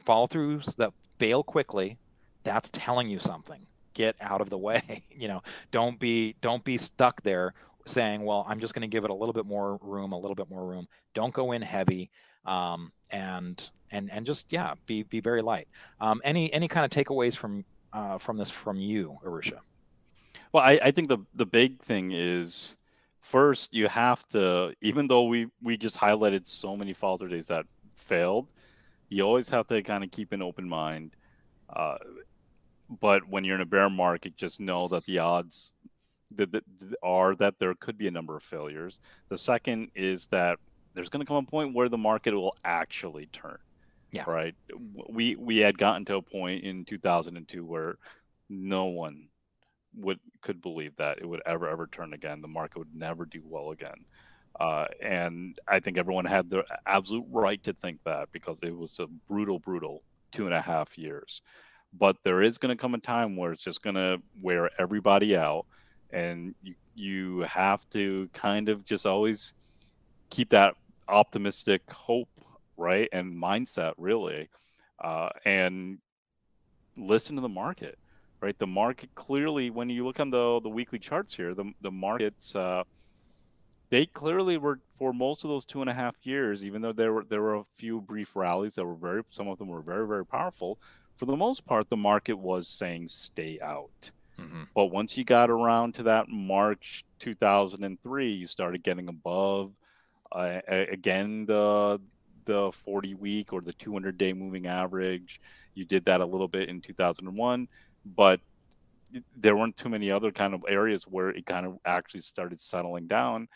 follow throughs that fail quickly. That's telling you something. Get out of the way. <laughs> you know, don't be don't be stuck there saying, well, I'm just going to give it a little bit more room, a little bit more room. Don't go in heavy um, and and and just yeah, be be very light. Um, any any kind of takeaways from uh, from this from you, Arusha? Well, I, I think the the big thing is first you have to even though we we just highlighted so many falter days that failed, you always have to kind of keep an open mind. Uh, but when you're in a bear market, just know that the odds that, that are that there could be a number of failures. The second is that there's going to come a point where the market will actually turn. Yeah. Right. We we had gotten to a point in 2002 where no one would could believe that it would ever ever turn again. The market would never do well again. Uh, and I think everyone had the absolute right to think that because it was a brutal, brutal two and a half years. But there is going to come a time where it's just going to wear everybody out, and you you have to kind of just always keep that optimistic hope, right, and mindset really, uh, and listen to the market, right? The market clearly, when you look on the the weekly charts here, the the markets. Uh, they clearly were for most of those two and a half years, even though there were there were a few brief rallies that were very some of them were very very powerful. For the most part, the market was saying stay out. Mm-hmm. But once you got around to that March 2003, you started getting above uh, again, the the 40 week or the 200 day moving average. You did that a little bit in 2001, but there weren't too many other kind of areas where it kind of actually started settling down.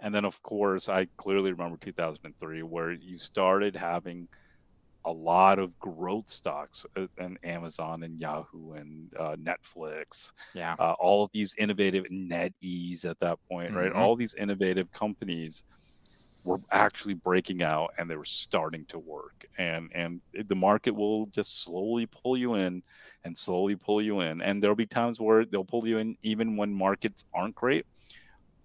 And then, of course, I clearly remember 2003, where you started having a lot of growth stocks uh, and Amazon and Yahoo and uh, Netflix. Yeah. Uh, all of these innovative NetEase at that point, mm-hmm. right? All these innovative companies were actually breaking out and they were starting to work. And and the market will just slowly pull you in and slowly pull you in. And there'll be times where they'll pull you in even when markets aren't great,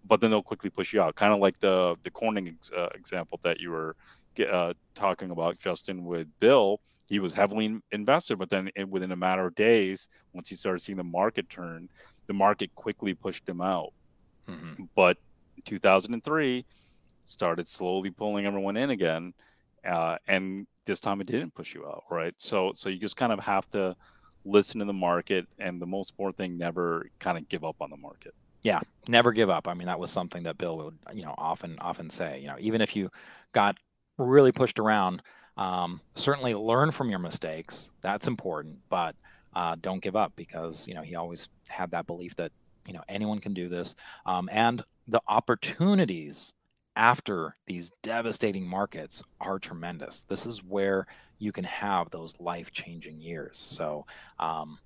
but then they'll quickly push you out. Kind of like the the Corning uh, example that you were uh, talking about Justin with Bill, he was heavily invested, but then it, within a matter of days, once he started seeing the market turn, the market quickly pushed him out. Mm-hmm. But 2003 started slowly pulling everyone in again, uh, and this time it didn't push you out, right? So, so you just kind of have to listen to the market, and the most important thing, never kind of give up on the market. Yeah, never give up. I mean, that was something that Bill would, you know, often often say. You know, even if you got really pushed around. Um, certainly learn from your mistakes. That's important, but uh, don't give up because you know he always had that belief that you know anyone can do this, um, and the opportunities after these devastating markets are tremendous. This is where you can have those life-changing years. So. Um,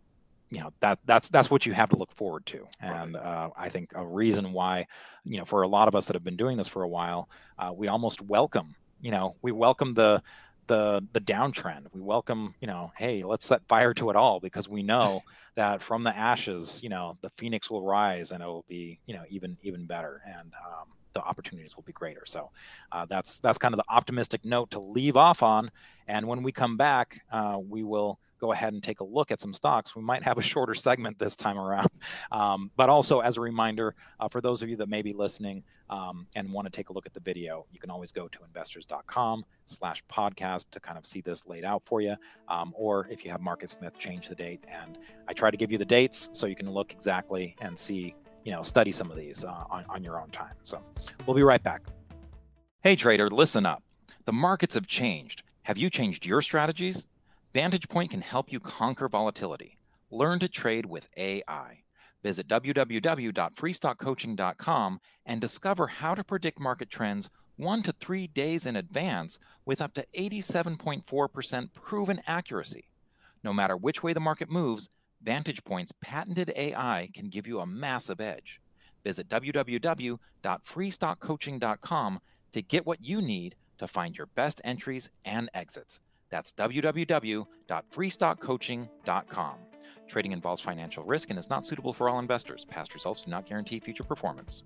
you know that that's that's what you have to look forward to and uh, i think a reason why you know for a lot of us that have been doing this for a while uh, we almost welcome you know we welcome the the the downtrend we welcome you know hey let's set fire to it all because we know <laughs> that from the ashes you know the phoenix will rise and it will be you know even even better and um, the opportunities will be greater so uh, that's that's kind of the optimistic note to leave off on and when we come back uh, we will go ahead and take a look at some stocks. We might have a shorter segment this time around. <laughs> Um, but also, as a reminder, uh, for those of you that may be listening um, and want to take a look at the video, you can always go to investors.com slash podcast to kind of see this laid out for you. Um, or if you have MarketSmith, change the date. And I try to give you the dates so you can look exactly and see, you know, study some of these uh, on, on your own time. So we'll be right back. Hey, trader, listen up. The markets have changed. Have you changed your strategies? Vantage Point can help you conquer volatility. Learn to trade with AI. Visit www.freestockcoaching.com and discover how to predict market trends one to three days in advance with up to 87.4% proven accuracy. No matter which way the market moves, Vantage Point's patented AI can give you a massive edge. Visit www.freestockcoaching.com to get what you need to find your best entries and exits. That's www.freestockcoaching.com. Trading involves financial risk and is not suitable for all investors. Past results do not guarantee future performance.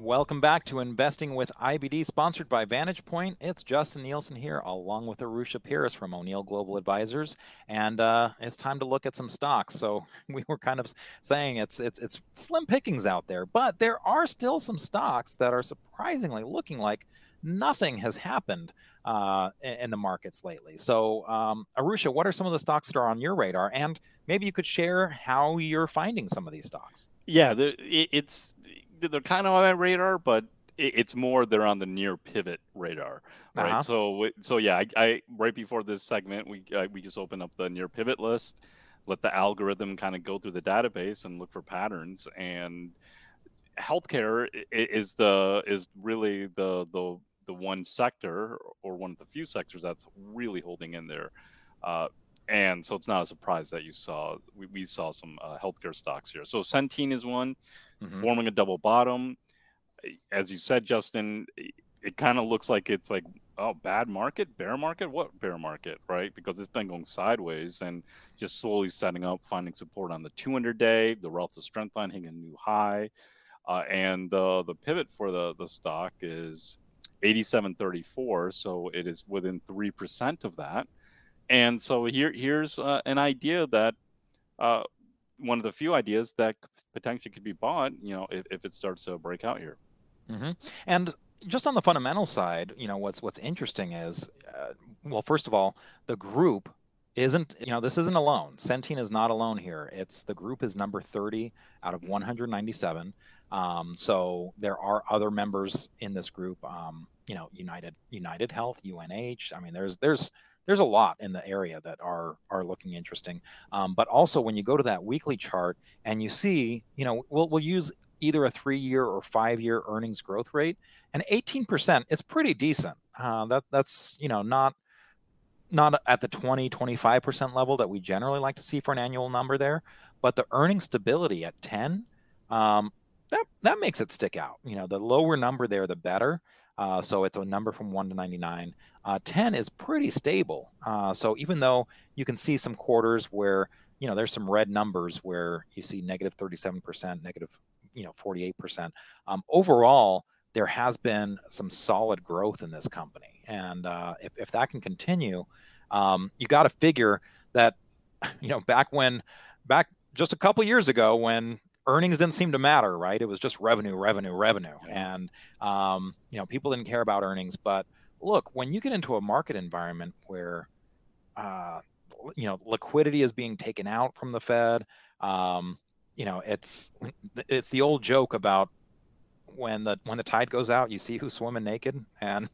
Welcome back to Investing with IBD, sponsored by Vantage Point. It's Justin Nielsen here, along with Arusha Peiris from O'Neill Global Advisors, and uh, it's time to look at some stocks. So <laughs> we were kind of saying it's it's it's slim pickings out there, but there are still some stocks that are surprisingly looking like nothing has happened uh, in the markets lately. So, um, Arusha, what are some of the stocks that are on your radar? And maybe you could share how you're finding some of these stocks. Yeah, it's they're kind of on my radar, but it's more they're on the near pivot radar, right? Uh-huh. So, so yeah, I, I, right before this segment, we uh, we just open up the near pivot list, let the algorithm kind of go through the database and look for patterns and healthcare is the is really the the the one sector or one of the few sectors that's really holding in there. Uh, and so it's not a surprise that you saw we, we saw some uh, healthcare stocks here. So Centene is one, mm-hmm. forming a double bottom. As you said, Justin, it kind of looks like it's like oh bad market, bear market, what bear market, right? Because it's been going sideways and just slowly setting up, finding support on the 200 day, the relative strength line hitting a new high, uh, and the the pivot for the the stock is 8734 so it is within 3% of that and so here here's uh, an idea that uh, one of the few ideas that potentially could be bought you know if, if it starts to break out here mm-hmm. and just on the fundamental side you know what's what's interesting is uh, well first of all the group isn't you know this isn't alone centene is not alone here it's the group is number 30 out of 197 um, so there are other members in this group. Um, you know, United United Health, UNH. I mean, there's there's there's a lot in the area that are are looking interesting. Um, but also when you go to that weekly chart and you see, you know, we'll we'll use either a three-year or five-year earnings growth rate, and 18% is pretty decent. Uh, that that's you know not not at the 20 25% level that we generally like to see for an annual number there, but the earning stability at 10 um, that that makes it stick out. You know, the lower number there, the better. Uh, so it's a number from 1 to 99. Uh, 10 is pretty stable. Uh, so even though you can see some quarters where, you know, there's some red numbers where you see negative 37%, negative, you know, 48%. Um, overall, there has been some solid growth in this company. And uh, if, if that can continue, um, you got to figure that, <laughs> you know, back when, back just a couple years ago when earnings didn't seem to matter, right? It was just revenue, revenue, revenue, and um, you know people didn't care about earnings. But look, when you get into a market environment where uh, you know liquidity is being taken out from the Fed, um, you know it's it's the old joke about when the when the tide goes out, you see who's swimming naked. And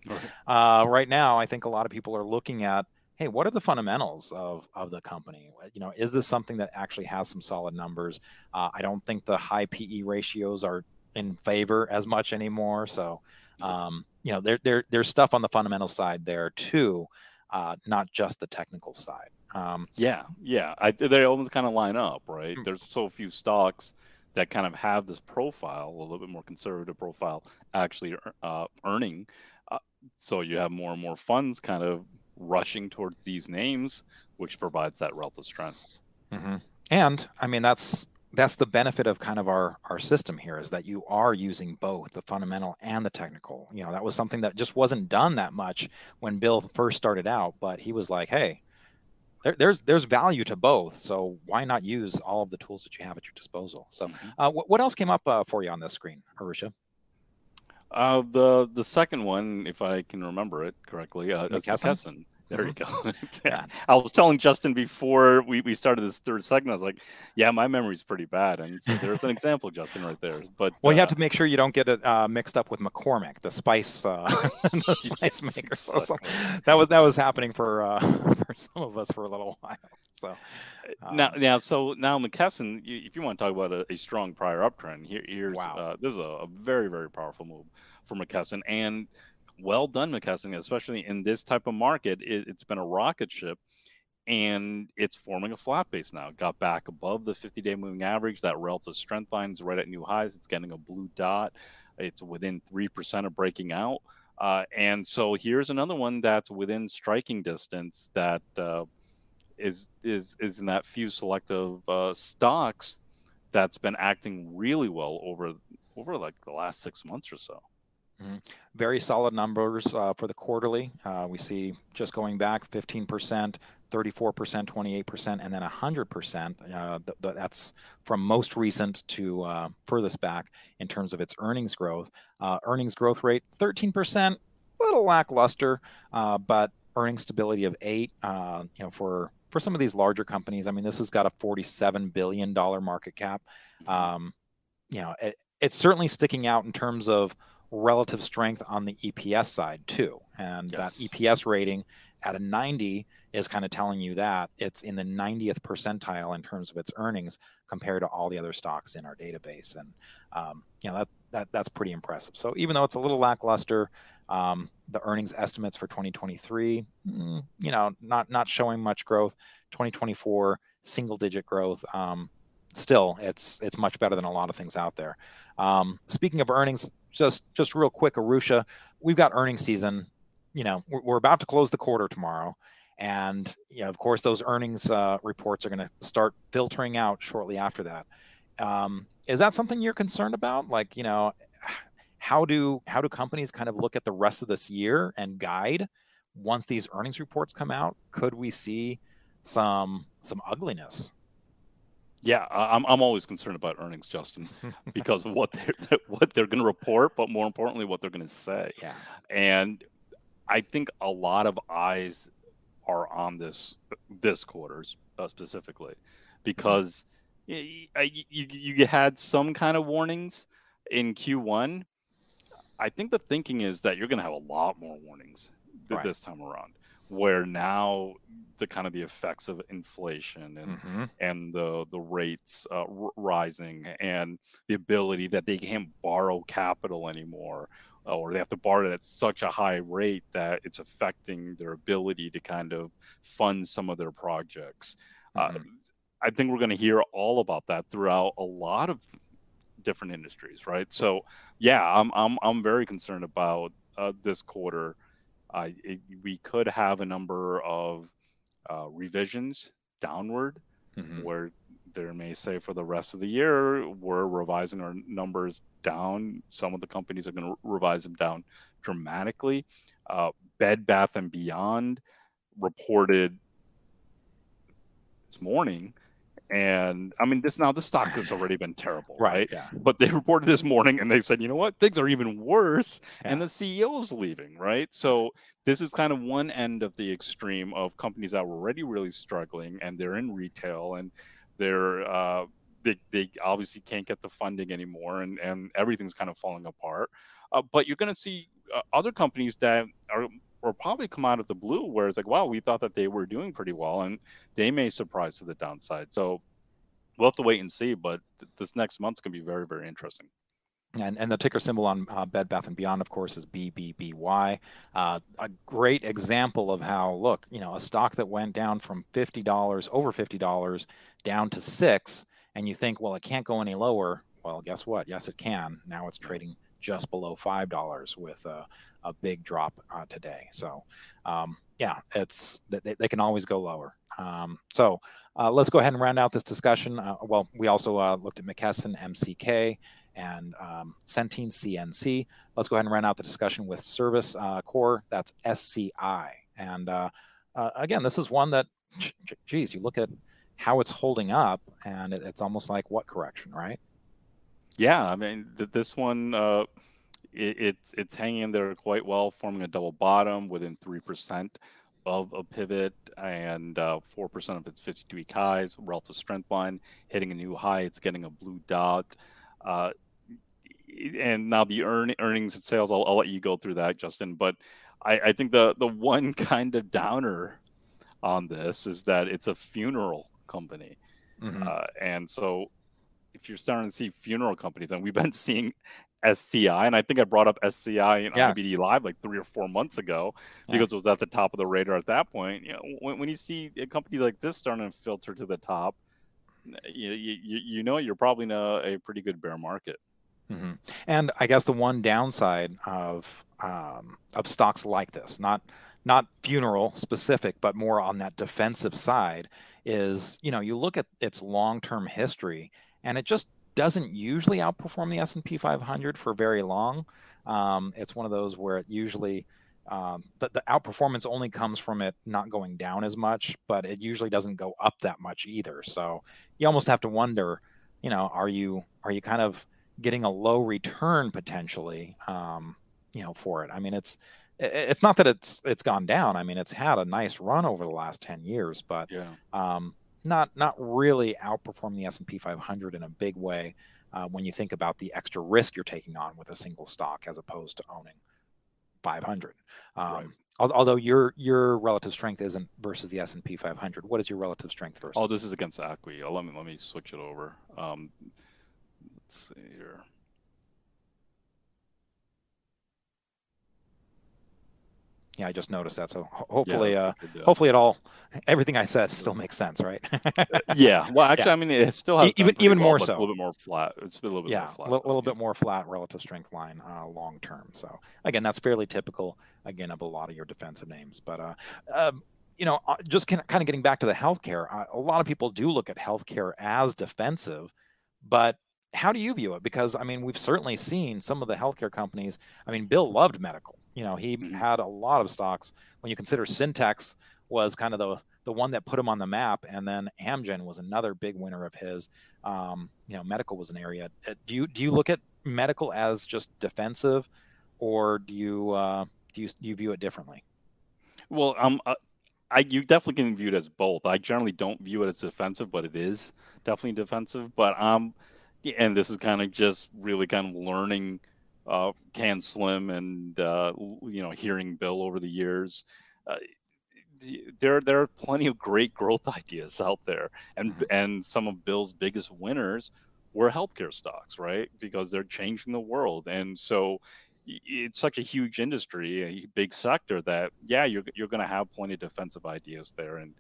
uh, right now, I think a lot of people are looking at hey, what are the fundamentals of, of the company? You know, is this something that actually has some solid numbers? Uh, I don't think the high PE ratios are in favor as much anymore. So, um, you know, there, there, there's stuff on the fundamental side there too, uh, not just the technical side. Um, yeah, yeah, I, they almost kind of line up, right? Mm. There's so few stocks that kind of have this profile, a little bit more conservative profile, actually uh, earning. Uh, so you have more and more funds kind of rushing towards these names, which provides that relative strength. Mm-hmm. And I mean, that's that's the benefit of kind of our our system here is that you are using both the fundamental and the technical. You know, that was something that just wasn't done that much when Bill first started out, but he was like, "Hey, there, there's there's value to both, so why not use all of the tools that you have at your disposal?" So, mm-hmm. uh, what, what else came up uh, for you on this screen, Arusha? Uh, the the second one, if I can remember it correctly, uh, McKesson. McKesson. There you mm-hmm. go. <laughs> yeah. I was telling Justin before we, we started this third segment, I was like, yeah, my memory's pretty bad. And so there's an example, Justin, right there. But well, uh, you have uh, to make sure you don't get it uh, mixed up with McCormick, the spice, uh, <laughs> the <laughs> spice yes, maker. Exactly. So, that was that was happening for uh, for some of us for a little while. So um, now, now, so now McKesson, if you want to talk about a, a strong prior uptrend, here, here's wow. Uh, this is a, a very very powerful move for McKesson and well done, McKesson, especially in this type of market. It, has been a rocket ship and it's forming a flat base now. It got back above the 50 day moving average. That relative strength line is right at new highs. It's getting a blue dot. It's within 3% of breaking out. Uh, and so here's another one that's within striking distance that uh, is is is in that few selective uh, stocks that's been acting really well over over like the last six months or so. Mm-hmm. Very solid numbers uh, for the quarterly. Uh, we see just going back 15%, 34%, 28%, and then 100%. Uh, th- th- that's from most recent to uh, furthest back in terms of its earnings growth. Uh, earnings growth rate 13%, a little lackluster, uh, but earning stability of eight. you know, for for some of these larger companies, I mean, this has got a 47 billion dollar market cap. Mm-hmm. Um, you know, it, it's certainly sticking out in terms of relative strength on the EPS side too. And yes. that EPS rating at a 90 is kind of telling you that it's in the 90th percentile in terms of its earnings compared to all the other stocks in our database. And um, you know that that that's pretty impressive. So even though it's a little lackluster, um, the earnings estimates for 2023, mm, you know, not not showing much growth. 2024 single digit growth. Um, still, it's it's much better than a lot of things out there. Um, speaking of earnings, just just real quick, Arusha, we've got earnings season. You know, we're, we're about to close the quarter tomorrow, and you know, of course, those earnings uh, reports are going to start filtering out shortly after that. Um, is that something you're concerned about? Like, you know, how do how do companies kind of look at the rest of this year and guide once these earnings reports come out? Could we see some some ugliness? Yeah, I'm I'm always concerned about earnings, Justin, <laughs> because what they're what they're going to report, but more importantly, what they're going to say. Yeah, and I think a lot of eyes are on this this quarter's uh, specifically because mm-hmm. you, you you had some kind of warnings in Q1. I think the thinking is that you're going to have a lot more warnings right. this time around where now the kind of the effects of inflation and Mhm. and the the rates uh, r- rising and the ability that they can't borrow capital anymore uh, or they have to borrow it at such a high rate that it's affecting their ability to kind of fund some of their projects. Uh, Mhm. I think we're going to hear all about that throughout a lot of different industries, right? So, yeah, I'm I'm I'm very concerned about uh, this quarter. Uh, it, we could have a number of uh, revisions downward, Mhm. where there may say for the rest of the year we're revising our numbers down. Some of the companies are going to revise them down dramatically. Uh, Bed Bath and Beyond reported this morning, and I mean this now the stock has already been terrible, right? Yeah. But they <laughs> reported this morning and they've said, you know what, things are even worse, and Yeah. the CEO's leaving, right? So this is kind of one end of the extreme of companies that were already really struggling, and they're in retail, and they're uh, they they obviously can't get the funding anymore, and and everything's kind of falling apart. Uh, but you're going to see uh, other companies that are will probably come out of the blue where it's like, wow, we thought that they were doing pretty well, and they may surprise to the downside. So we'll have to wait and see. But th- this next month's gonna be very, very interesting. And, and the ticker symbol on uh, Bed Bath and Beyond, of course, is BBBY. Uh, a great example of how, look, you know, a stock that went down from fifty dollars, over fifty dollars, down to six, and you think, well, it can't go any lower. Well, guess what? Yes, it can. Now it's trading just below five dollars with a, a big drop uh, today. So, um, yeah, it's they, they can always go lower. Um, so uh, let's go ahead and round out this discussion. Uh, well, we also uh, looked at McKesson, MCK, and um, Centene CNC. Let's go ahead and round out the discussion with Service uh, Corp. That's SCI. And uh, again, this is one that, geez, you look at how it's holding up, and it, it's almost like what correction, right? Yeah, I mean th- this one, it, it's it's hanging in there quite well, forming a double bottom within three percent of a pivot and uh, four percent of its 52-week highs. Relative strength line hitting a new high. It's getting a blue dot. Uh, and now the earn, earnings and sales, I'll, I'll let you go through that, Justin. But I, I think the the one <laughs> kind of downer on this is that it's a funeral company. Mhm. Uh, and so if you're starting to see funeral companies, and we've been <laughs> seeing SCI, and I think I brought up SCI in Yeah. IBD Live like three or four months ago Yeah. because it was at the top of the radar at that point. You know, when, when you see a company like this starting to filter to the top, you, you, you know you're probably in a, a pretty good bear market. hmm And I guess the one downside of um, of stocks like this, not not funeral specific, but more on that defensive side, is you know you look at its long term history, and it just doesn't usually outperform the S and P 500 for very long. Um, it's one of those where it usually um, the, the outperformance only comes from it not going down as much, but it usually doesn't go up that much either. So you almost have to wonder, you know, are you are you kind of getting a low return potentially um, you know for it i mean it's it's not that it's it's gone down i mean it's had a nice run over the last 10 years but Yeah. um, not not really outperform the s&p 500 in a big way uh, when you think about the extra risk you're taking on with a single stock as opposed to owning 500 um, Right. al- although your your relative strength isn't versus the s&p 500 what is your relative strength versus Oh, this is against ACWI. Let me let me switch it over. Um, let's see here. Yeah i just noticed that so ho- Yeah, hopefully uh, a hopefully it all everything i said still makes sense right <laughs> yeah. Well, actually, I mean, it still has even- even well, more so. a little bit more flat. It's a little bit yeah more a flat. little, little bit more flat relative strength line uh, long term so again that's fairly typical again of a lot of your defensive names but uh, um, you know uh, just kind of, kind of getting back to the healthcare uh, a lot of people do look at healthcare as defensive but how do you view it because i mean we've certainly seen some of the healthcare companies i mean bill loved medical you know he Mhm. had a lot of stocks when you consider syntex was kind of the the one that put him on the map and then amgen was another big winner of his um, you know medical was an area Uh, do you do you look at medical as just defensive or do you uh, do you do you view it differently Well, um, uh, I you definitely can view it as both. I generally don't view it as defensive, but it is definitely defensive. But um, and this is kind of just really kind of learning uh, Can Slim and uh, you know hearing Bill over the years. Uh, there there are plenty of great growth <laughs> ideas out there, and Mhm. and some of Bill's biggest winners were healthcare stocks, right? Because they're changing the world, and so it's such a huge industry, a big sector that yeah, you're you're going to have plenty of defensive ideas there, and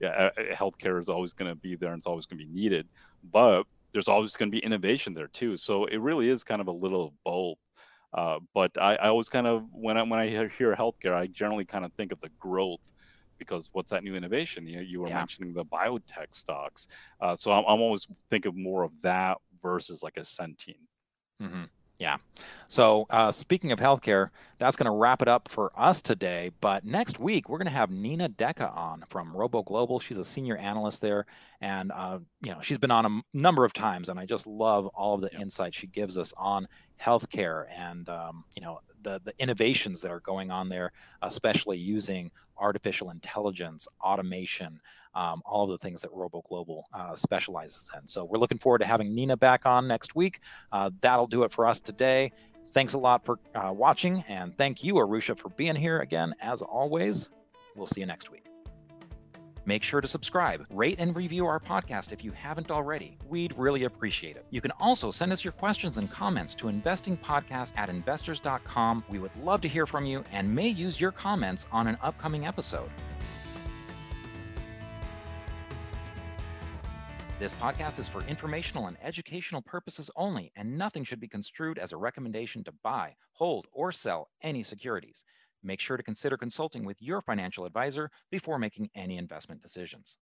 yeah, healthcare is always going to be there and it's always going to be needed, but there's always going to be innovation there too. So it really is kind of a little both. Uh, but I, I always kind of when I when I hear, healthcare, I generally kind of think of the growth because what's that new innovation? You you were Yeah. mentioning the biotech stocks, uh, so I'm, I'm always thinking more of that versus like a Centene. hmm Yeah. So, uh, speaking of healthcare, that's going to wrap it up for us today. But next week, we're going to have Nina Deka on from Robo Global. She's a senior analyst there, and uh, you know she's been on a number of times, and I just love all of the insight she gives us on healthcare and um, you know the the innovations that are going on there, especially using artificial intelligence, automation, um, all of the things that Robo Global uh, specializes in. So we're looking forward to having Nina back on next week. Uh, that'll do it for us today. Thanks a lot for uh, watching, and thank you, Arusha, for being here again. As always, we'll see you next week. Make sure to subscribe, rate, and review our podcast if you haven't already. We'd really appreciate it. You can also send us your questions and comments to investingpodcast at investors.com. We would love to hear from you and may use your comments on an upcoming episode. This podcast is for informational and educational purposes only, and nothing should be construed as a recommendation to buy, hold, or sell any securities. Make sure to consider consulting with your financial advisor before making any investment decisions.